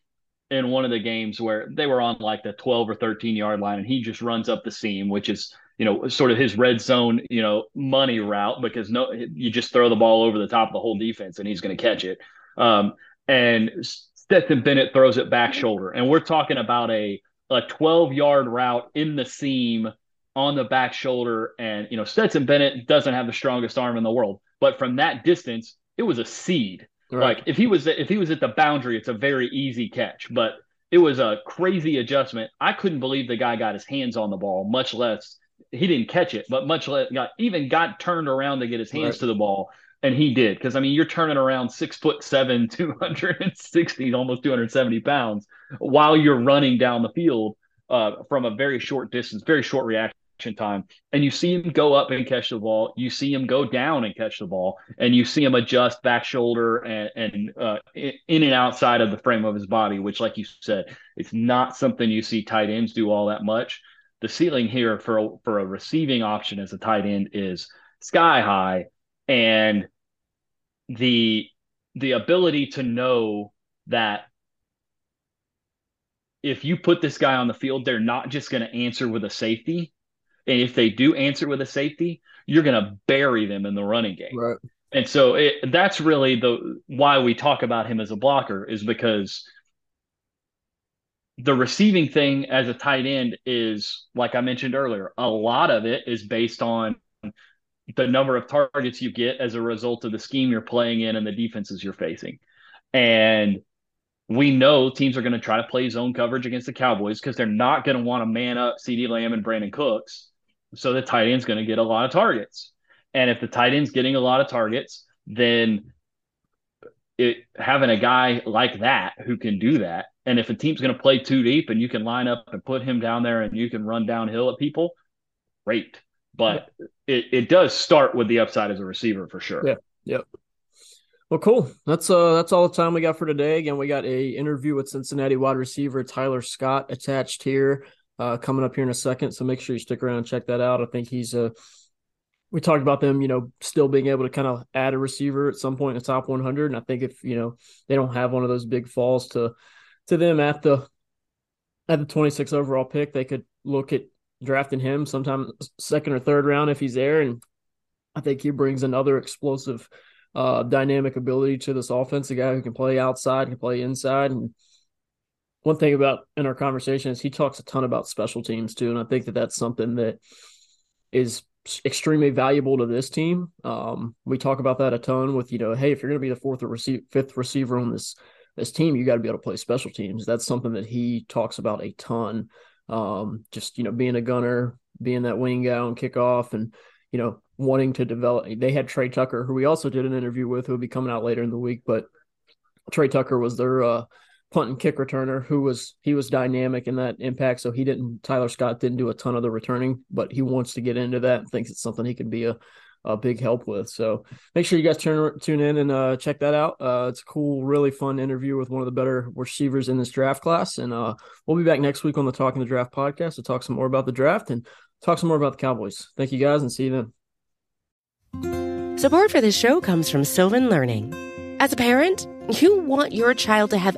in one of the games where they were on like the 12 or 13 yard line and he just runs up the seam, which is you know, sort of his red zone, you know, money route because no, you just throw the ball over the top of the whole defense and he's going to catch it. Um, and Stetson Bennett throws it back shoulder, and we're talking about a a 12 yard route in the seam on the back shoulder. And you know, Stetson Bennett doesn't have the strongest arm in the world, but from that distance, it was a seed. Right. Like if he was if he was at the boundary, it's a very easy catch, but it was a crazy adjustment. I couldn't believe the guy got his hands on the ball, much less he didn't catch it, but much less got even got turned around to get his hands right. to the ball, and he did. Because I mean, you're turning around six foot seven, two hundred and sixty, almost two hundred seventy pounds, while you're running down the field uh, from a very short distance, very short reaction time, and you see him go up and catch the ball. You see him go down and catch the ball, and you see him adjust back shoulder and, and uh, in and outside of the frame of his body, which, like you said, it's not something you see tight ends do all that much the ceiling here for a, for a receiving option as a tight end is sky high, and the the ability to know that if you put this guy on the field, they're not just going to answer with a safety. And if they do answer with a safety, you're going to bury them in the running game. Right. And so it, that's really the why we talk about him as a blocker is because the receiving thing as a tight end is, like I mentioned earlier, a lot of it is based on the number of targets you get as a result of the scheme you're playing in and the defenses you're facing. And we know teams are going to try to play zone coverage against the Cowboys because they're not going to want to man up CeeDee Lamb and Brandin Cooks. So the tight end's going to get a lot of targets. And if the tight end's getting a lot of targets, then it, having a guy like that who can do that, and if a team's going to play too deep and you can line up and put him down there and you can run downhill at people, great. But it, it does start with the upside as a receiver for sure. Yeah. Yep. Well, cool. That's uh that's all the time we got for today. Again, we got a interview with Cincinnati wide receiver Tyler Scott attached here, uh, coming up here in a second. So make sure you stick around and check that out. I think he's a. We talked about them, you know, still being able to kind of add a receiver at some point in the top 100. And I think if you know they don't have one of those big falls to to them at the at the 26 overall pick, they could look at drafting him sometime second or third round if he's there. And I think he brings another explosive uh, dynamic ability to this offense. A guy who can play outside, can play inside. And one thing about in our conversation is he talks a ton about special teams too, and I think that that's something that is extremely valuable to this team. Um, we talk about that a ton with you know, hey, if you're going to be the fourth or fifth receiver on this this team, you got to be able to play special teams. That's something that he talks about a ton. Um, just you know, being a gunner, being that wing guy on kickoff, and you know, wanting to develop. They had Trey Tucker, who we also did an interview with, who will be coming out later in the week. But Trey Tucker was their uh, punt and kick returner, who was he was dynamic in that impact. So he didn't. Tyler Scott didn't do a ton of the returning, but he wants to get into that and thinks it's something he can be a a big help with. So make sure you guys turn tune in and uh, check that out. Uh, it's a cool, really fun interview with one of the better receivers in this draft class. And uh, we'll be back next week on the Talking the Draft podcast to talk some more about the draft and talk some more about the Cowboys. Thank you guys and see you then. Support for this show comes from Sylvan Learning. As a parent, you want your child to have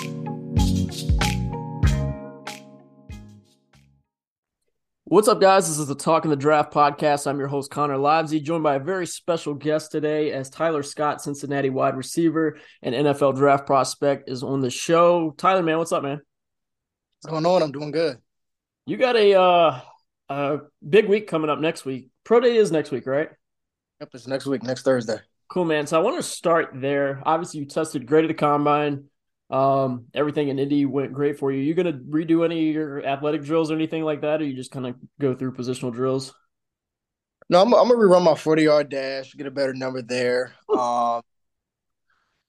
What's up, guys? This is the Talkin' the Draft podcast. I'm your host, Connor Livesay, joined by a very special guest today as Tyler Scott, Cincinnati wide receiver and NFL draft prospect, is on the show. Tyler, man, what's up, man? What's going on? I'm doing good. You got a uh, a big week coming up next week. Pro Day is next week, right? Yep, it's next week, next Thursday. Cool, man. So I want to start there. Obviously, you tested great at the combine. Um, everything in Indy went great for you. You gonna redo any of your athletic drills or anything like that, or you just kind of go through positional drills? No, I'm, I'm gonna rerun my 40 yard dash, get a better number there. Um,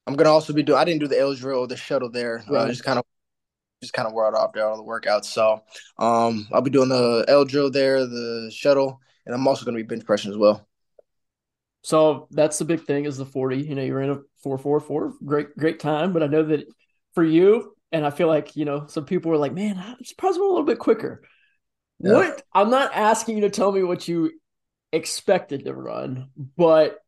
I'm gonna also be doing. I didn't do the L drill, the shuttle there. Right. Uh, just kind of, just kind of wore it off there all the workouts. So, um, I'll be doing the L drill there, the shuttle, and I'm also gonna be bench pressing as well. So that's the big thing is the 40. You know, you're in a 444, great, great time. But I know that for you. And I feel like, you know, some people were like, man, I'm surprised we're a little bit quicker. Yeah. What I'm not asking you to tell me what you expected to run, but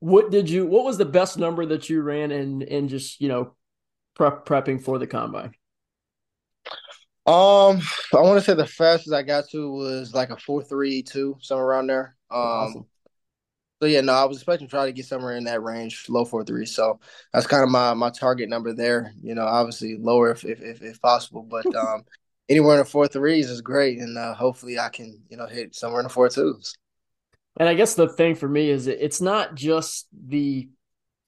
what did you what was the best number that you ran in in just, you know, prep prepping for the combine? Um, I want to say the fastest I got to was like a four three two, somewhere around there. Um, awesome. So yeah, no, I was expecting to try to get somewhere in that range, low four three. So that's kind of my my target number there. You know, obviously lower if if if, if possible, but um, anywhere in the four threes is great, and uh, hopefully I can you know hit somewhere in the four twos. And I guess the thing for me is it's not just the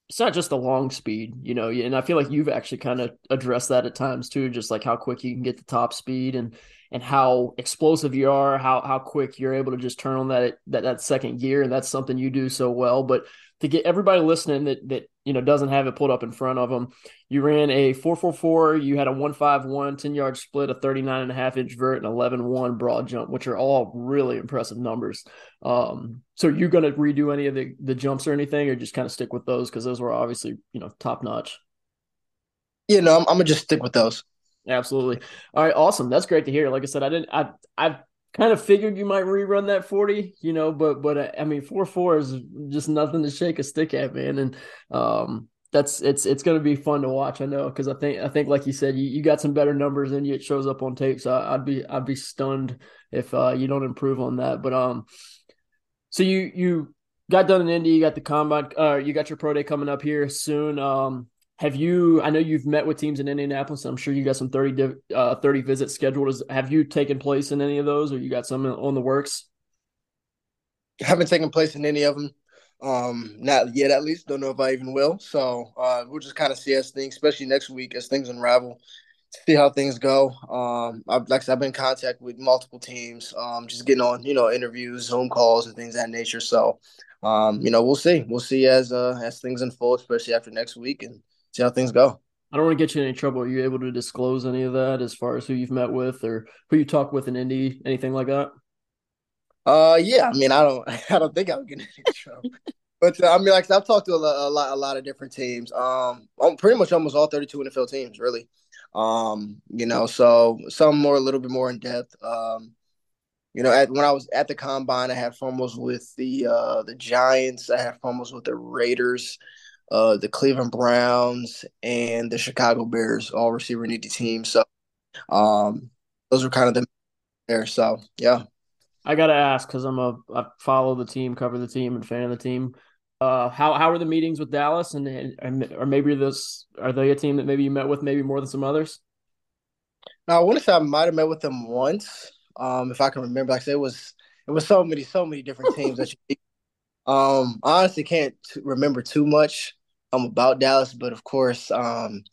it's not just the long speed, you know, and I feel like you've actually kind of addressed that at times too, just like how quick you can get the top speed and and how explosive you are, how how quick you're able to just turn on that that that second gear, and that's something you do so well. But to get everybody listening that that you know doesn't have it pulled up in front of them, you ran a 444, you had a 151, 10 yard split, a 39 and a half inch vert, and 11 1 broad jump, which are all really impressive numbers. Um, so you're going to redo any of the, the jumps or anything, or just kind of stick with those because those were obviously, you know, top notch. Yeah, no, I'm, I'm, gonna just stick with those. Absolutely. All right, awesome. That's great to hear. Like I said, I didn't, I, I kind of figured you might rerun that 40, you know, but, but I mean, four, four is just nothing to shake a stick at, man. And, um, that's it's it's going to be fun to watch. I know because I think I think like you said, you, you got some better numbers and it shows up on tape. So I'd be I'd be stunned if uh, you don't improve on that. But um, so you you got done in Indy, you got the combine, uh, you got your pro day coming up here soon. Um, have you? I know you've met with teams in Indianapolis. I'm sure you got some 30 uh, 30 visits scheduled. Is, have you taken place in any of those, or you got some on the works? haven't taken place in any of them. Um, not yet, at least. Don't know if I even will. So uh, we'll just kind of see as things, especially next week, as things unravel, see how things go. Um, I've, like I said, I've been in contact with multiple teams, um, just getting on, you know, interviews, Zoom calls, and things that nature. So, um, you know, we'll see. We'll see as uh, as things unfold, especially after next week, and see how things go. I don't want to get you in any trouble. Are you able to disclose any of that as far as who you've met with or who you talk with in Indy, anything like that? Uh, yeah. I mean, I don't, I don't think I'll get in trouble. but uh, I mean, like I've talked to a lot, a lot, a lot of different teams. Um, pretty much almost all 32 NFL teams, really. Um, you know, so some more, a little bit more in depth. Um, you know, at, when I was at the combine, I had formals with the uh the Giants. I had formals with the Raiders, uh, the Cleveland Browns, and the Chicago Bears, all receiver needy teams. So, um, those were kind of the there. So, yeah. I gotta ask because I'm a I follow the team, cover the team, and fan of the team. Uh, how how are the meetings with Dallas, and, and or maybe this are they a team that maybe you met with maybe more than some others? Now, I want to say I might have met with them once, um, if I can remember. Like I said, it was it was so many so many different teams that you. Um, I honestly can't t- remember too much um about Dallas, but of course, um,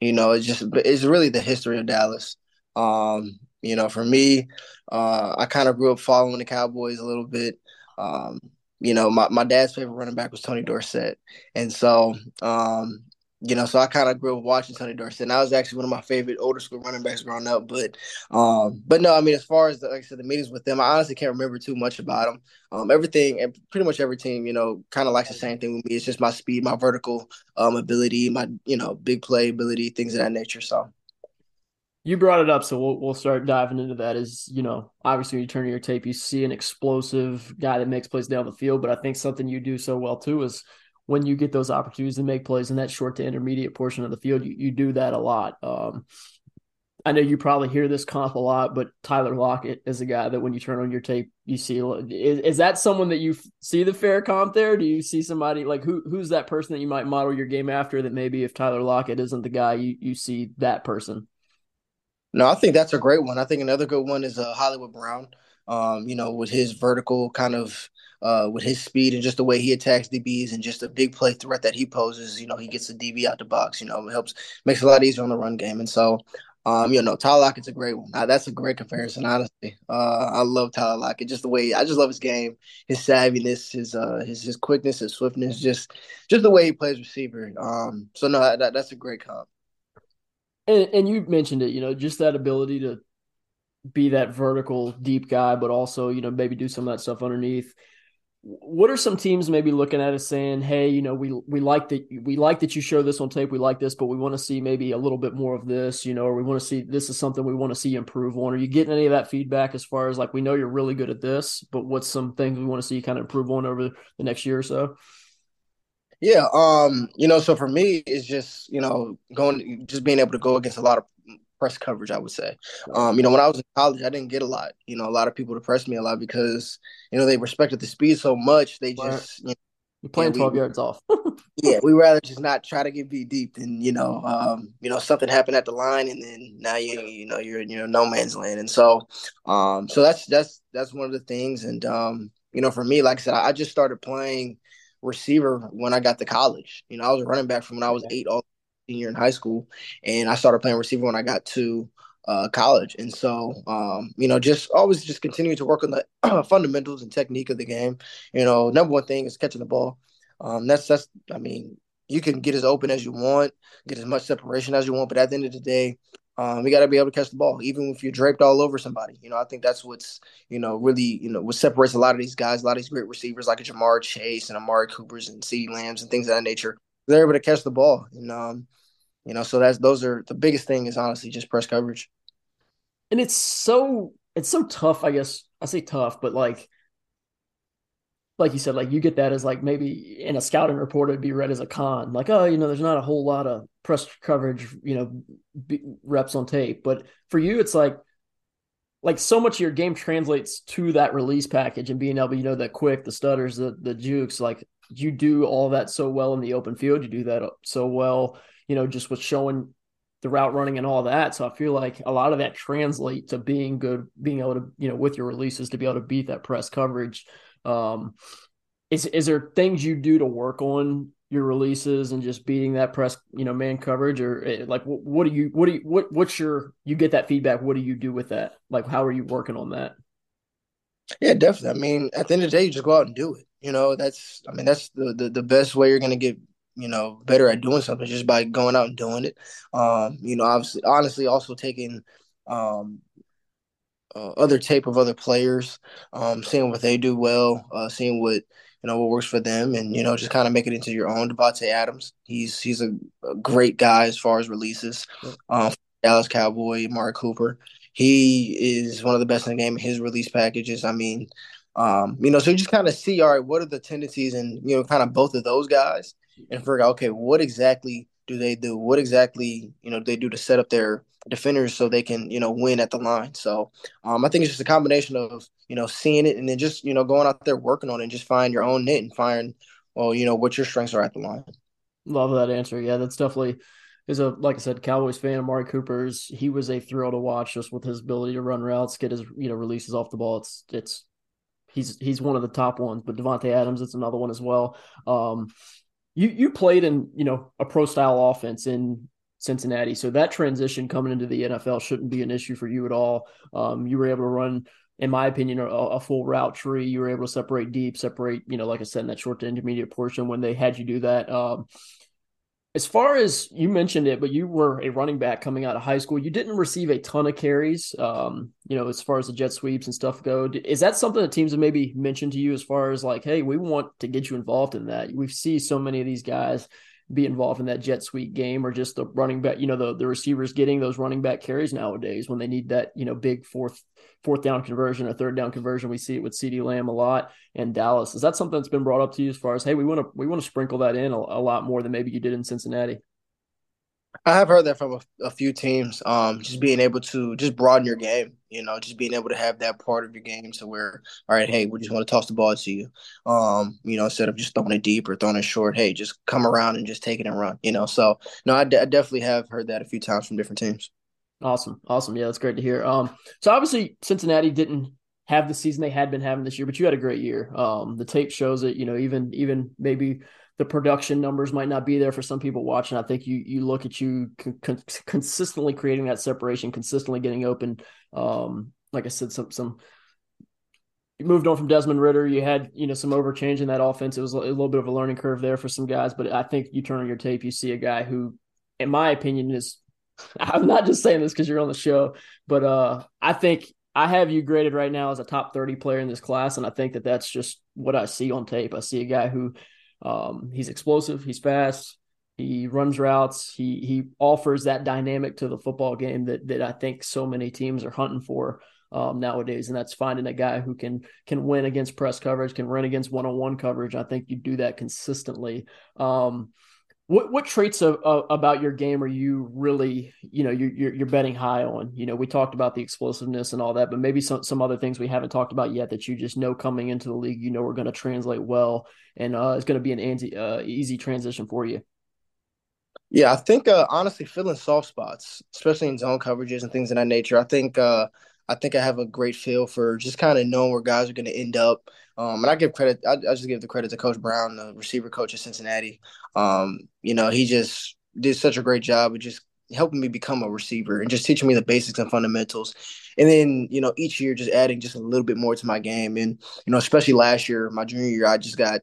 you know, it's just it's really the history of Dallas. Um, you know, for me, uh, I kind of grew up following the Cowboys a little bit. Um, you know, my, my dad's favorite running back was Tony Dorsett. And so, um, you know, so I kind of grew up watching Tony Dorsett. And I was actually one of my favorite older school running backs growing up. But, um, but no, I mean, as far as the, like I said, the meetings with them, I honestly can't remember too much about them. Um, everything and pretty much every team, you know, kind of likes the same thing with me. It's just my speed, my vertical um ability, my you know big play ability, things of that nature. So you brought it up, so we'll we'll start diving into that. Is you know, obviously when you turn your tape, you see an explosive guy that makes plays down the field. But I think something you do so well too is when you get those opportunities to make plays in that short to intermediate portion of the field, you, you do that a lot. Um, I know you probably hear this comp a lot, but Tyler Lockett is a guy that when you turn on your tape, you see. Is, is that someone that you see the fair comp there? Do you see somebody like who who's that person that you might model your game after? That maybe if Tyler Lockett isn't the guy, you you see that person. No, I think that's a great one. I think another good one is uh, Hollywood Brown. Um, you know, with his vertical kind of, uh, with his speed and just the way he attacks DBs and just a big play threat that he poses. You know, he gets the DB out the box. You know, it helps makes it a lot easier on the run game. And so, um, you know, Tyler Lockett's a great one. Uh, that's a great comparison, honestly. Uh, I love Tyler Lockett. Just the way I just love his game, his savviness, his uh, his his quickness, his swiftness, just just the way he plays receiver. Um, so no, that, that's a great comp and, and you mentioned it, you know, just that ability to be that vertical deep guy, but also, you know, maybe do some of that stuff underneath. What are some teams maybe looking at us saying, "Hey, you know, we we like that we like that you show this on tape. We like this, but we want to see maybe a little bit more of this, you know, or we want to see this is something we want to see improve on." Are you getting any of that feedback as far as like we know you're really good at this, but what's some things we want to see kind of improve on over the next year or so? Yeah, um, you know, so for me, it's just you know going, just being able to go against a lot of press coverage. I would say, um, you know, when I was in college, I didn't get a lot. You know, a lot of people to press me a lot because you know they respected the speed so much. They just you know, you're playing yeah, 12 we, yards off. yeah, we rather just not try to get beat deep than, you know, um, you know, something happened at the line and then now you you know, you're you know, no man's land. And so um so that's that's that's one of the things. And um, you know, for me, like I said, I just started playing receiver when I got to college. You know, I was a running back from when I was eight all year in high school. And I started playing receiver when I got to uh, college. And so, um, you know, just always just continue to work on the fundamentals and technique of the game. You know, number one thing is catching the ball. Um, that's that's. I mean, you can get as open as you want, get as much separation as you want, but at the end of the day, um, you got to be able to catch the ball, even if you're draped all over somebody. You know, I think that's what's you know really you know what separates a lot of these guys, a lot of these great receivers like a Ja'Marr Chase and Amari Cooper's and CeeDee Lambs and things of that nature. They're able to catch the ball, and um, you know, so that's those are the biggest thing is honestly just press coverage and it's so it's so tough. I guess I say tough, but like like you said, like you get that as like maybe in a scouting report it'd be read as a con, like oh, you know, there's not a whole lot of press coverage, you know, reps on tape. But for you, it's like like so much of your game translates to that release package and being able, you know, that quick, the stutters, the the jukes, like you do all that so well in the open field. You do that so well, you know, just with showing the route running and all that. So I feel like a lot of that translate to being good, being able to, you know, with your releases to be able to beat that press coverage. Um, is is there things you do to work on your releases and just beating that press, you know, man coverage, or eh, like what, what do you, what do you, what what's your, you get that feedback? What do you do with that? Like, how are you working on that? Yeah, definitely. I mean, at the end of the day, you just go out and do it. You know, that's, I mean, that's the the, the best way you're going to get you know, better at doing something just by going out and doing it. Um, you know, obviously, honestly, also taking um, uh, other tape of other players, um, seeing what they do well, uh, seeing what you know what works for them, and you know, just kind of make it into your own. Davante Adams, he's he's a, a, great guy as far as releases. Um, Dallas Cowboy, Amari Cooper, he is one of the best in the game. His release packages, I mean, um, you know, so you just kind of see, all right, what are the tendencies and you know, kind of both of those guys, and figure out, okay, what exactly do they do? What exactly, you know, they do to set up their defenders so they can, you know, win at the line. So um, I think it's just a combination of, you know, seeing it and then just, you know, going out there working on it and just find your own knit and find, well, you know, what your strengths are at the line. Love that answer. Yeah, that's definitely is a like I said, Cowboys fan. Amari Cooper's he was a thrill to watch just with his ability to run routes, get his you know releases off the ball. It's it's he's he's one of the top ones. But Davante Adams, it's another one as well. Um, you you played in you know a pro style offense in Cincinnati, so that transition coming into the NFL shouldn't be an issue for you at all. Um, you were able to run, in my opinion, a, a, full route tree. You were able to separate deep, separate you know, like I said, in that short to intermediate portion when they had you do that. Um, as far as you mentioned it, but you were a running back coming out of high school. You didn't receive a ton of carries, um, you know, as far as the jet sweeps and stuff go. Is that something that teams have maybe mentioned to you as far as like, hey, we want to get you involved in that? We see so many of these guys be involved in that jet sweep game or just the running back, you know, the, the receivers getting those running back carries nowadays when they need that, you know, big fourth fourth down conversion or third down conversion. We see it with CeeDee Lamb a lot and Dallas. Is that something that's been brought up to you as far as, hey, we want to we want to sprinkle that in a, a lot more than maybe you did in Cincinnati? I have heard that from a, a, few teams. Um, just being able to just broaden your game, you know, just being able to have that part of your game to where, all right, hey, we just want to toss the ball to you. Um, you know, instead of just throwing it deep or throwing it short, hey, just come around and just take it and run. You know, so no, I, d- I definitely have heard that a few times from different teams. Awesome, awesome. Yeah, that's great to hear. Um, so obviously Cincinnati didn't have the season they had been having this year, but you had a great year. Um, the tape shows it. You know, even even maybe the production numbers might not be there for some people watching. I think you you look at you con- consistently creating that separation, consistently getting open. Um, like I said, some some you moved on from Desmond Ridder. You had you know some overchange in that offense. It was a little bit of a learning curve there for some guys, but I think you turn on your tape, you see a guy who, in my opinion, is. I'm not just saying this because you're on the show, but uh, I think I have you graded right now as a top 30 player in this class, and I think that that's just what I see on tape. I see a guy who um, he's explosive. He's fast. He runs routes. He he offers that dynamic to the football game that that I think so many teams are hunting for um, nowadays, and that's finding a guy who can can win against press coverage, can run against one on one coverage. I think you do that consistently. Um, what what traits of, of, about your game are you really you know you're, you're, you're betting high on? You know, we talked about the explosiveness and all that, but maybe some some other things we haven't talked about yet that you just know coming into the league, you know, are going to translate well and uh, it's going to be an easy uh, easy transition for you. Yeah, I think uh, honestly, filling soft spots, especially in zone coverages and things of that nature. I think uh, I think I have a great feel for just kind of knowing where guys are going to end up. Um, and I give credit, I, I, just give the credit to Coach Brown, the receiver coach at Cincinnati. Um, you know, he just did such a great job of just helping me become a receiver and just teaching me the basics and fundamentals. And then, you know, each year just adding just a little bit more to my game. And, you know, especially last year, my junior year, I just got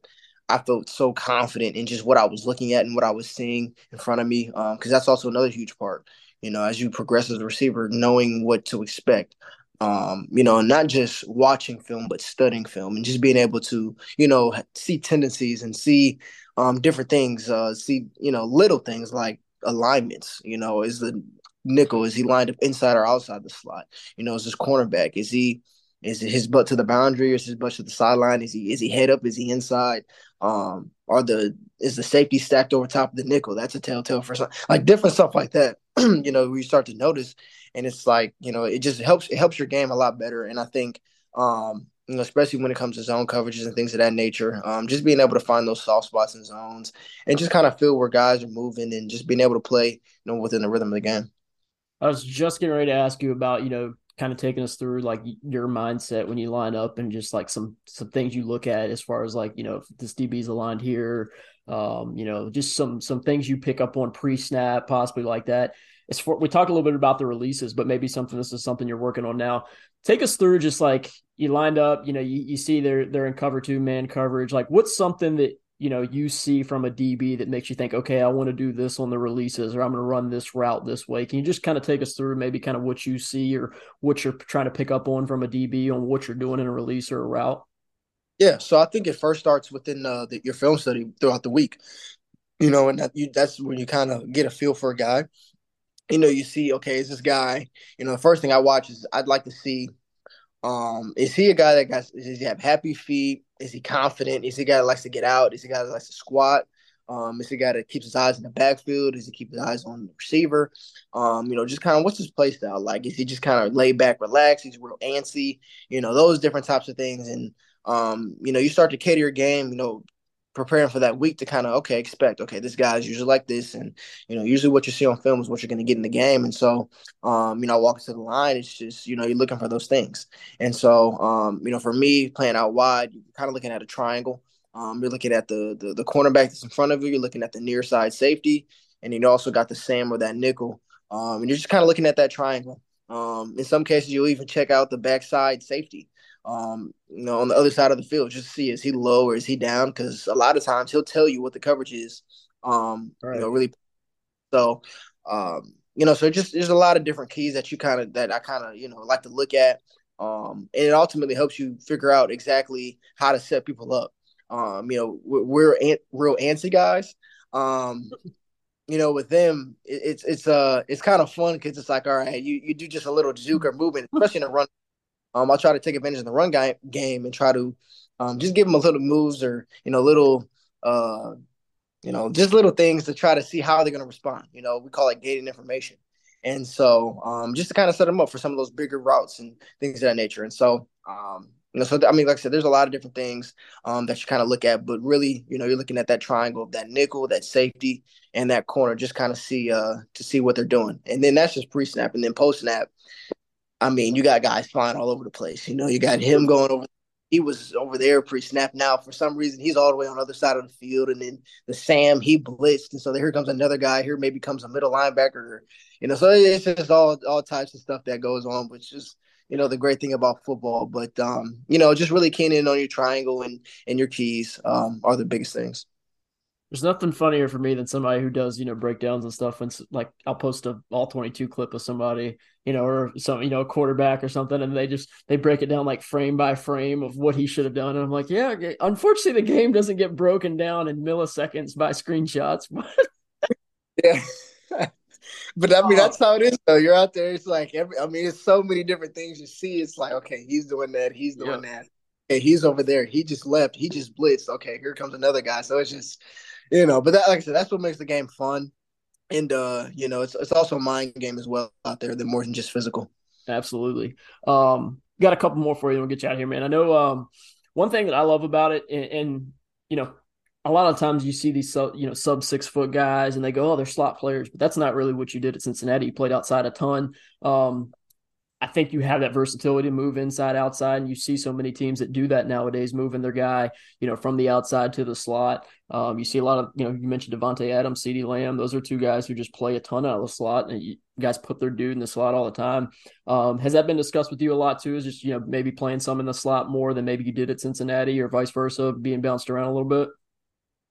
I felt so confident in just what I was looking at and what I was seeing in front of me. Because um, that's also another huge part. You know, as you progress as a receiver, knowing what to expect um, you know, not just watching film, but studying film and just being able to, you know, see tendencies and see um, different things, uh, see, you know, little things like alignments, you know, is the nickel, is he lined up inside or outside the slot? You know, is this cornerback, is he, is his butt to the boundary or is his butt to the sideline? Is he, is he head up? Is he inside? Um, are the, is the safety stacked over top of the nickel? That's a telltale for some, like different stuff like that, you know, we start to notice and it's like you know it just helps it helps your game a lot better. And I think um, you know, especially when it comes to zone coverages and things of that nature. Um, just being able to find those soft spots and zones and just kind of feel where guys are moving and just being able to play, you know, within the rhythm of the game. I was just getting ready to ask you about, you know, kind of taking us through like your mindset when you line up and just like some some things you look at as far as like, you know, if this DB's aligned here, um, you know, just some some things you pick up on pre-snap, possibly like that as for we talked a little bit about the releases, but maybe something this is something you're working on now. Take us through just like you lined up, you know, you, you see they're they're in cover two man coverage. Like what's something that you know you see from a DB that makes you think, okay, I want to do this on the releases, or I'm going to run this route this way. Can you just kind of take us through maybe kind of what you see or what you're trying to pick up on from a DB on what you're doing in a release or a route? Yeah, so I think it first starts within uh, the, your film study throughout the week. You know, and that you, that's when you kind of get a feel for a guy you know, you see, okay, is this guy, you know, the first thing I watch is I'd like to see, um, is he a guy that got, does he have happy feet? Is he confident? Is he guy that likes to get out? Is he guy that likes to squat? Um, is he guy that keeps his eyes in the backfield? Does he keep his eyes on the receiver? Um, you know, just kind of what's his play style like? Is he just kind of laid back, relaxed? He's real antsy, you know, those different types of things. And, um, you know, you start to cater your game, you know, preparing for that week to kind of okay expect okay this guy's usually like this and you know usually what you see on film is what you're going to get in the game and so um you know walking to the line it's just you know you're looking for those things. And so um you know for me playing out wide you're kind of looking at a triangle. Um you're looking at the, the cornerback that's in front of you you're looking at the near side safety and you also got the sam or that nickel. Um and you're just kind of looking at that triangle. Um in some cases you'll even check out the backside safety um, you know, on the other side of the field, just see is he low or is he down? Because a lot of times he'll tell you what the coverage is. Um, right. you know, really. So, um, you know, so just there's a lot of different keys that you kind of that I kind of you know like to look at. Um, and it ultimately helps you figure out exactly how to set people up. Um, you know, we're, we're real antsy guys. Um, you know, with them, it, it's it's uh it's kind of fun because it's like, all right, you you do just a little juke or movement, especially in a run um, I'll try to take advantage of the run guy game and try to um, just give them a little moves or you know little uh, you know just little things to try to see how they're going to respond. You know, we call it gating information, and so um, just to kind of set them up for some of those bigger routes and things of that nature. And so um, you know, so I mean, like I said, there's a lot of different things um, that you kind of look at, but really, you know, you're looking at that triangle of that nickel, that safety, and that corner, just kind of see uh to see what they're doing, and then that's just pre-snap, and then post-snap, I mean, you got guys flying all over the place. You know, you got him going over. He was over there pre-snap. Now, for some reason, he's all the way on the other side of the field, and then the Sam he blitzed, and so here comes another guy. Here maybe comes a middle linebacker. You know, so it's just all all types of stuff that goes on, which is you know the great thing about football. But um, you know, just really keying in on your triangle and and your keys um, are the biggest things there's nothing funnier for me than somebody who does you know breakdowns and stuff when like i'll post a all 22 clip of somebody you know or some you know a quarterback or something and they just they break it down like frame by frame of what he should have done and i'm like yeah unfortunately the game doesn't get broken down in milliseconds by screenshots yeah but I mean, that's how it is, though. You're out there. It's like every. I mean, it's so many different things you see. It's like, okay, he's doing that. He's doing yeah. that. Hey, he's over there. He just left. He just blitzed. Okay, here comes another guy. So it's just, you know, but that, like I said, that's what makes the game fun. And uh, you know, it's it's also a mind game as well out there. Than more than just physical. Absolutely. Um, got a couple more for you. We'll get you out here, man. I know um, one thing that I love about it, and, and you know, a lot of times you see these sub, you know, sub six foot guys, and they go, "Oh, they're slot players," but that's not really what you did at Cincinnati. You played outside a ton. Um, I think you have that versatility to move inside, outside, and you see so many teams that do that nowadays, moving their guy, you know, from the outside to the slot. Um, you see a lot of, you know, you mentioned Davante Adams, CeeDee Lamb; those are two guys who just play a ton out of the slot, and you guys put their dude in the slot all the time. Um, has that been discussed with you a lot too? Is just you know maybe playing some in the slot more than maybe you did at Cincinnati, or vice versa, being bounced around a little bit?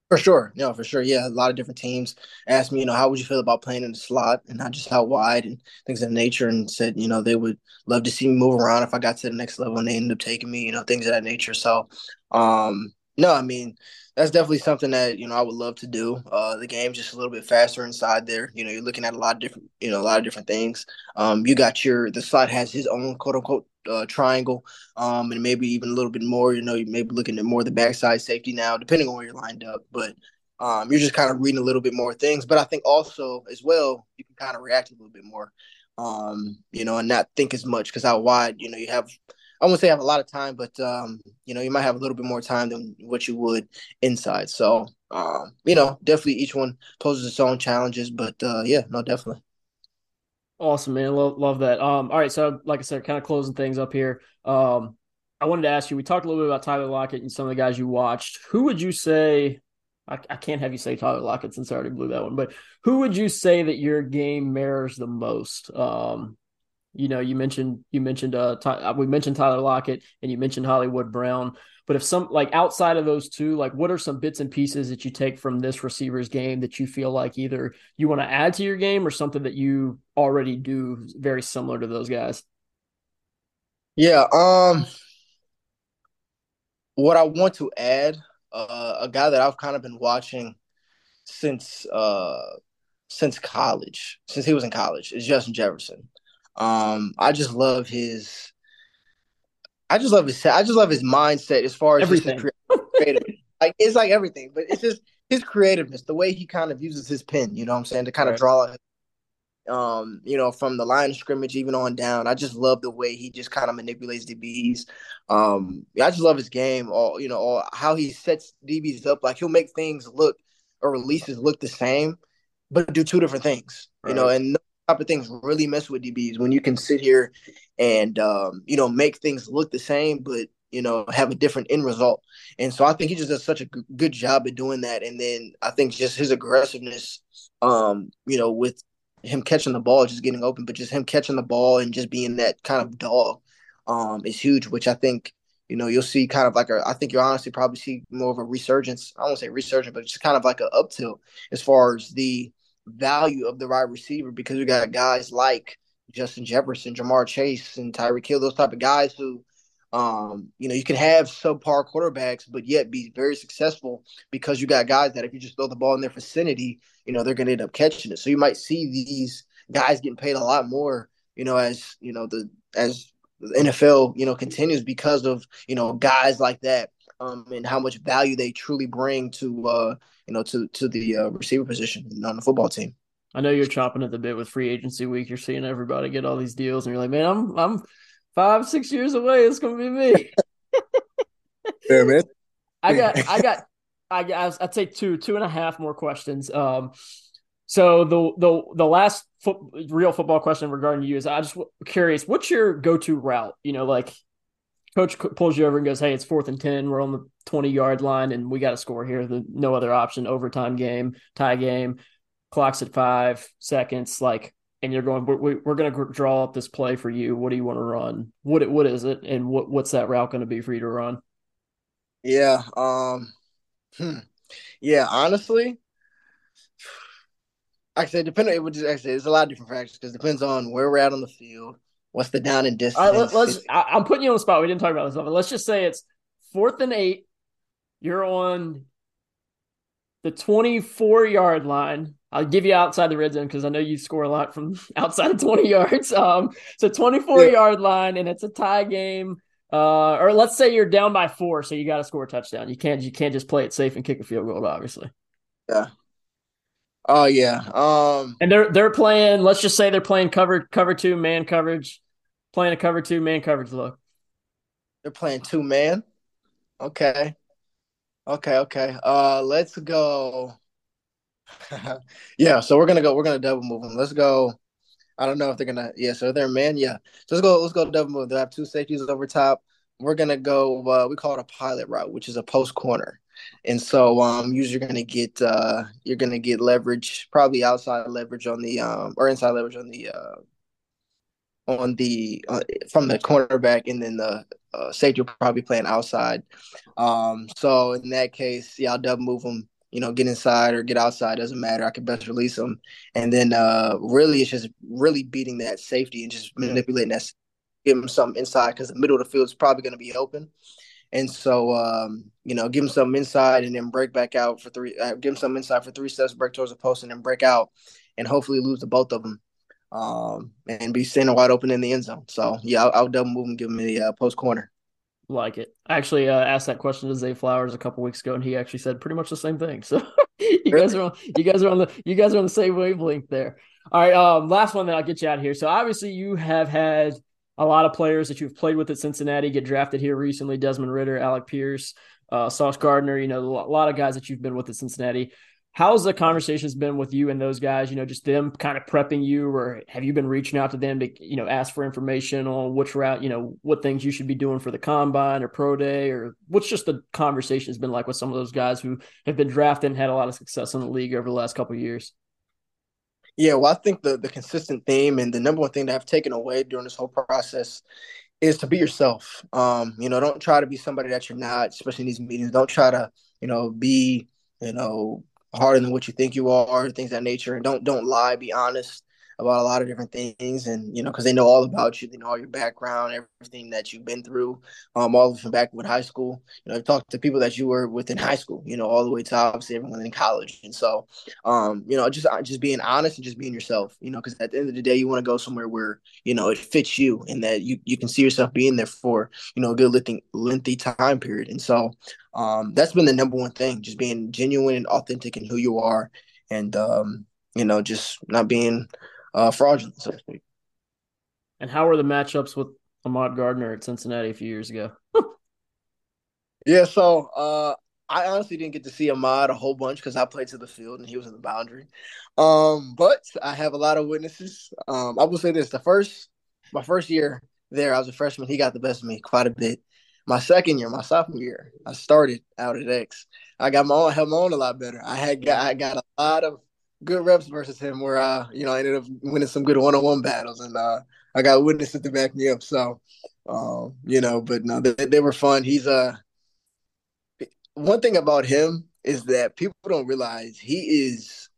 For sure. No, for sure. Yeah. A lot of different teams asked me, you know, how would you feel about playing in the slot and not just how wide and things of nature and said, you know, they would love to see me move around if I got to the next level and they ended up taking me, you know, things of that nature. So um no, I mean, that's definitely something that you know I would love to do. Uh, the game's just a little bit faster inside there. You know, you're looking at a lot of different, you know, a lot of different things. Um, you got your the slot has his own quote unquote uh, triangle, um, and maybe even a little bit more. You know, you may be looking at more the backside safety now, depending on where you're lined up. But um, you're just kind of reading a little bit more things. But I think also as well, you can kind of react a little bit more, um, you know, and not think as much because how wide, you know, you have I won't say have a lot of time, but um, you know, you might have a little bit more time than what you would inside. So, um, you know, definitely each one poses its own challenges, but uh, yeah, no, definitely. Awesome, man. Love, love that. Um, all right, so like I said, kind of closing things up here. Um, I wanted to ask you. We talked a little bit about Tyler Lockett and some of the guys you watched. Who would you say? I, I can't have you say Tyler Lockett since I already blew that one. But who would you say that your game mirrors the most? Um, you know, you mentioned you mentioned uh, Ty, uh, we mentioned Tyler Lockett and you mentioned Hollywood Brown. But if some like outside of those two, like what are some bits and pieces that you take from this receiver's game that you feel like either you want to add to your game or something that you already do very similar to those guys? Yeah, um what I want to add, uh, a guy that I've kind of been watching since uh since college, since he was in college, is Justin Jefferson. Um, I just love his. I just love his. I just love his mindset as far as everything. creative. like it's like everything, but it's just his creativeness, the way he kind of uses his pen. You know what I'm saying to kind right. of draw. Um, you know, from the line of scrimmage even on down. I just love the way he just kind of manipulates DBs. Um, I just love his game. All you know, all how he sets DBs up. Like he'll make things look or releases look the same, but do two different things. Right. You know, and type of things really mess with DBs when you can sit here and um, you know make things look the same, but you know have a different end result. And so I think he just does such a g- good job at doing that. And then I think just his aggressiveness, um, you know, with him catching the ball, just getting open, but just him catching the ball and just being that kind of dog um, is huge. Which I think you know you'll see kind of like a. I think you'll honestly probably see more of a resurgence. I won't say resurgence, but just kind of like a up tilt as far as the value of the wide receiver because we got guys like Justin Jefferson, Ja'Marr Chase, and Tyreek Hill, those type of guys who, um, you know, you can have subpar quarterbacks, but yet be very successful because you got guys that if you just throw the ball in their vicinity, you know, they're going to end up catching it. So you might see these guys getting paid a lot more, you know, as you know the as the NFL, you know, continues because of you know guys like that um, and how much value they truly bring to uh, you know to to the uh, receiver position on the football team. I know you're chopping at the bit with free agency week. You're seeing everybody get all these deals, and you're like, man, I'm I'm five six years away. It's gonna be me. yeah, man. I got I got I got I'd say two two and a half more questions. Um, so the the the last fo- real football question regarding you is I just curious, what's your go to route? You know, like coach pulls you over and goes, "Hey, it's fourth and ten. We're on the twenty yard line, and we got to score here. The no other option. Overtime game, tie game, clocks at five seconds. Like, and you're going, we're, we're going to draw up this play for you. What do you want to run? What what is it, and what what's that route going to be for you to run? Yeah. Um. Hmm. Yeah. Honestly. Actually, depending, it would just actually, it's a lot of different factors because it depends on where we're at on the field What's the down and distance? All right, let, us I, am putting you on the spot. We didn't talk about this, but let's just say it's fourth and eight. You're on the 24 yard line. I'll give you outside the red zone because I know you score a lot from outside of 20 yards. Um, so 24 yeah. yard line, and it's a tie game. Uh, or let's say you're down by four, so you got to score a touchdown. You can't you can't just play it safe and kick a field goal, obviously. Yeah. Oh yeah. Um and they're they're playing, let's just say they're playing cover cover two man coverage, playing a cover two man coverage look. They're playing two man. Okay. Okay, okay. Uh let's go. yeah, so we're gonna go, we're gonna double move them. Let's go. I don't know if they're gonna yeah, so they're man, yeah. So let's go, let's go double move. They have two safeties over top. We're gonna go uh, we call it a pilot route, which is a post corner. And so um usually you're gonna get uh you're gonna get leverage, probably outside leverage on the um or inside leverage on the uh on the uh, from the cornerback and then the uh, safety will probably playing outside. Um so in that case, yeah, I'll double move them, you know, get inside or get outside, doesn't matter. I can best release them. And then uh really it's just really beating that safety and just manipulating that give them something inside because the middle of the field is probably going to be open. And so, um, you know, give him some inside and then break back out for three. Uh, give him some inside for three steps, break towards the post, and then break out, and hopefully lose the both of them, um, and be standing wide open in the end zone. So yeah, I'll, I'll double move and give him the uh, post corner. Like it. I actually uh, asked that question to Zay Flowers a couple weeks ago, and he actually said pretty much the same thing. So you guys are on, you guys are on the you guys are on the same wavelength there. All right, um, last one that I'll get you out here. So obviously you have had a lot of players that you've played with at Cincinnati get drafted here recently Desmond Ridder, Alec Pierce, uh, Sauce Gardner, you know, a lot of guys that you've been with at Cincinnati. How's the conversations been with you and those guys? You know, just them kind of prepping you, or have you been reaching out to them to, you know, ask for information on which route, you know, what things you should be doing for the combine or pro day, or what's just the conversations been like with some of those guys who have been drafted and had a lot of success in the league over the last couple years? Yeah, well, I think the the consistent theme and the number one thing that I've taken away during this whole process is to be yourself. Um, you know, don't try to be somebody that you're not, especially in these meetings. Don't try to, you know, be, you know, harder than what you think you are, things that nature. And don't don't lie. Be honest about a lot of different things and you know because they know all about you they know all your background everything that you've been through um all from back with high school. You know i've talked to people that you were with in high school you know all the way to obviously everyone in college. And so um you know just uh, just being honest and just being yourself you know because at the end of the day you want to go somewhere where you know it fits you and that you you can see yourself being there for you know a good lengthy lengthy time period. And so um that's been the number one thing just being genuine and authentic in who you are and um you know just not being uh, fraudulent, so to speak. And how were the matchups with Ahmad Gardner at Cincinnati a few years ago? yeah, so uh, I honestly didn't get to see Ahmad a whole bunch because I played to the field and he was in the boundary. Um, but I have a lot of witnesses. Um, I will say this: the first, my first year there, I was a freshman. He got the best of me quite a bit. My second year, my sophomore year, I started out at X. I got my own, held my own a lot better. I had got, I got a lot of good reps versus him where uh you know I ended up winning some good one on one battles and uh I got witnesses to back me up. So um, you know, but no, they, they were fun. He's uh one thing about him is that people don't realize he is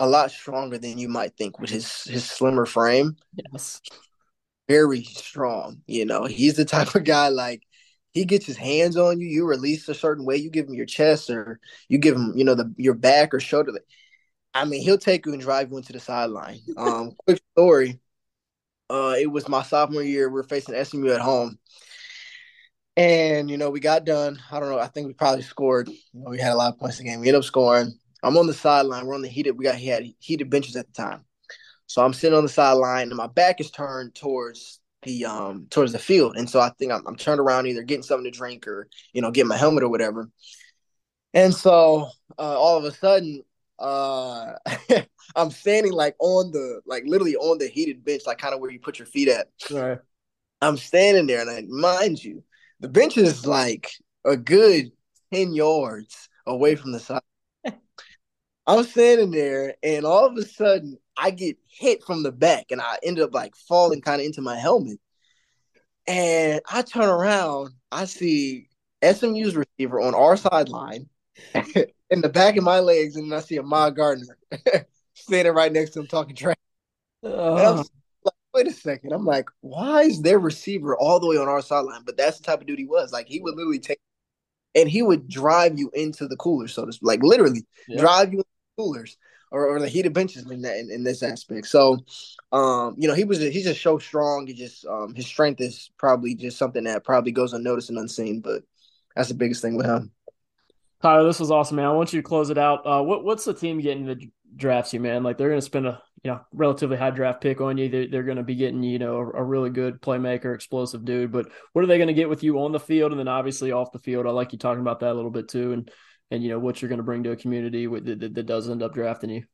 a lot stronger than you might think with his his slimmer frame. Yes. Very strong. You know, he's the type of guy like he gets his hands on you, you release a certain way, you give him your chest or you give him, you know, the your back or shoulder. I mean, he'll take you and drive you into the sideline. Um, quick story. Uh, it was my sophomore year. We are facing SMU at home, and you know we got done. I don't know. I think we probably scored. You know, we had a lot of points in the game. We ended up scoring. I'm on the sideline. We're on the heated. We got he had heated benches at the time, so I'm sitting on the sideline, and my back is turned towards the um towards the field, and so I think I'm, I'm turned around either getting something to drink or you know getting my helmet or whatever. And so uh, all of a sudden, uh I'm standing like on the like literally on the heated bench, like kind of where you put your feet at. Right. I'm standing there, and I mind you, the bench is like a good 10 yards away from the side. I'm standing there, and all of a sudden, I get hit from the back, and I end up like falling kind of into my helmet. And I turn around, I see SMU's receiver on our sideline. in the back of my legs, and I see Ahmad Gardner standing right next to him talking trash. Uh. Like, wait a second. I'm like, why is their receiver all the way on our sideline? But that's the type of dude he was. Like he would literally take and he would drive you into the coolers, so to speak. Like literally yeah. drive you into the coolers or, or the heated benches in that in, in, this aspect. So um, you know, he was he's just so strong. He just um his strength is probably just something that probably goes unnoticed and unseen, but that's the biggest thing with him. Tyler, this was awesome, man. I want you to close it out. Uh, what what's the team getting the drafts you, man? Like they're going to spend a you know relatively high draft pick on you. They're, they're going to be getting you know a, a, really good playmaker, explosive dude. But what are they going to get with you on the field and then obviously off the field? I like you talking about that a little bit too, and and you know what you're going to bring to a community that, that, that does end up drafting you.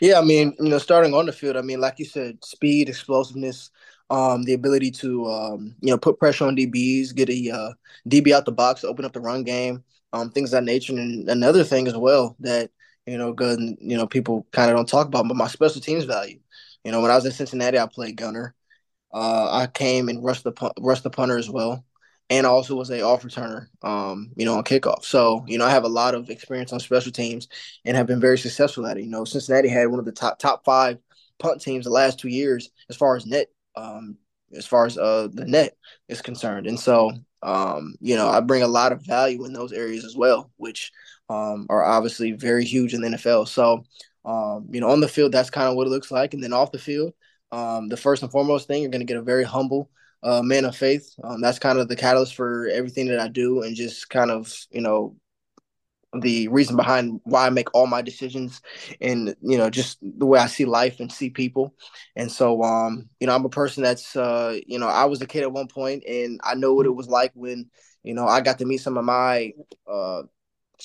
Yeah, I mean, you know, starting on the field, I mean, like you said, speed, explosiveness, um, the ability to um, you know put pressure on DBs, get a uh, DB out the box, open up the run game, um, things that nature. And another thing as well that you know, good, you know, people kind of don't talk about, but my special teams value. You know, when I was in Cincinnati, I played gunner. Uh, I came and rushed the rushed the punter as well, and also was a off returner. Um, you know, on kickoff. So you know, I have a lot of experience on special teams and have been very successful at it. You know, Cincinnati had one of the top top five punt teams the last two years as far as net um, as far as uh, the net is concerned. And so, um, you know, I bring a lot of value in those areas as well, which um, are obviously very huge in the NFL. So, um, you know, on the field, that's kind of what it looks like. And then off the field, um, the first and foremost thing, you're going to get a very humble uh, man of faith. Um, that's kind of the catalyst for everything that I do and just kind of, you know, the reason behind why I make all my decisions and you know just the way I see life and see people. And so um you know I'm a person that's uh you know I was a kid at one point and I know what it was like when you know I got to meet some of my uh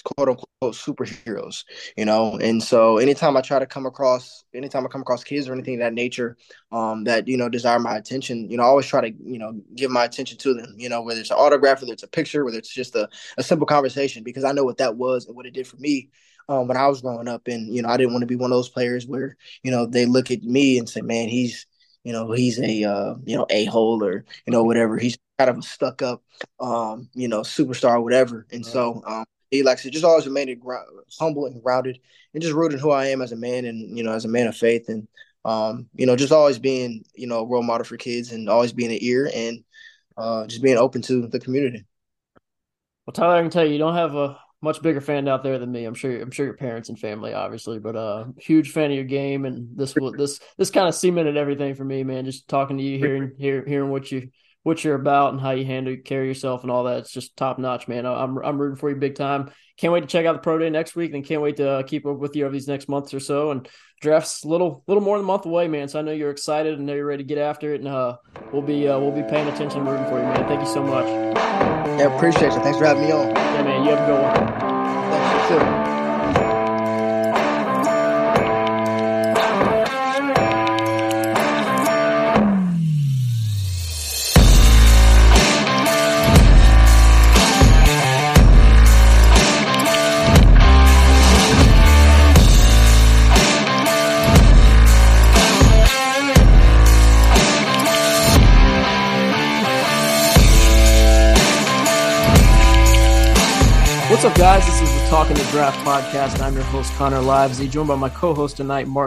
quote unquote superheroes, you know. And so anytime I try to come across, anytime I come across kids or anything of that nature, um, that you know desire my attention, you know, I always try to you know give my attention to them, you know, whether it's an autograph, whether it's a picture, whether it's just a, a simple conversation, because I know what that was and what it did for me. Um, when I was growing up, and you know, I didn't want to be one of those players where you know they look at me and say, "Man, he's you know he's a uh, you know a hole or you know whatever." He's kind of a stuck up, um, you know, superstar, or whatever. And so, um, he likes to just always remain humble and grounded and just rooted who I am as a man and you know as a man of faith and um, you know just always being you know a role model for kids and always being an ear and uh, just being open to the community. Well, Tyler, I can tell you, you don't have a much bigger fan out there than me. I'm sure. I'm sure your parents and family, obviously, but uh, huge fan of your game, and this this this kind of cemented everything for me, man. Just talking to you, hearing hearing hearing what you what you're about and how you handle carry yourself and all that. It's just top notch, man. I'm I'm rooting for you big time. Can't wait to check out the pro day next week, and can't wait to uh, keep up with you over these next months or so. And draft's a little little more than a month away, man. So I know you're excited and know you're ready to get after it, and uh, we'll be uh, we'll be paying attention and rooting for you, man. Thank you so much. Yeah, appreciate you. Thanks for having me on. Yeah, man. You have a good one. Thanks you too. Guys? This is the Talkin' the Draft podcast. I'm your host, Connor Livesay, joined by my co host tonight, Mark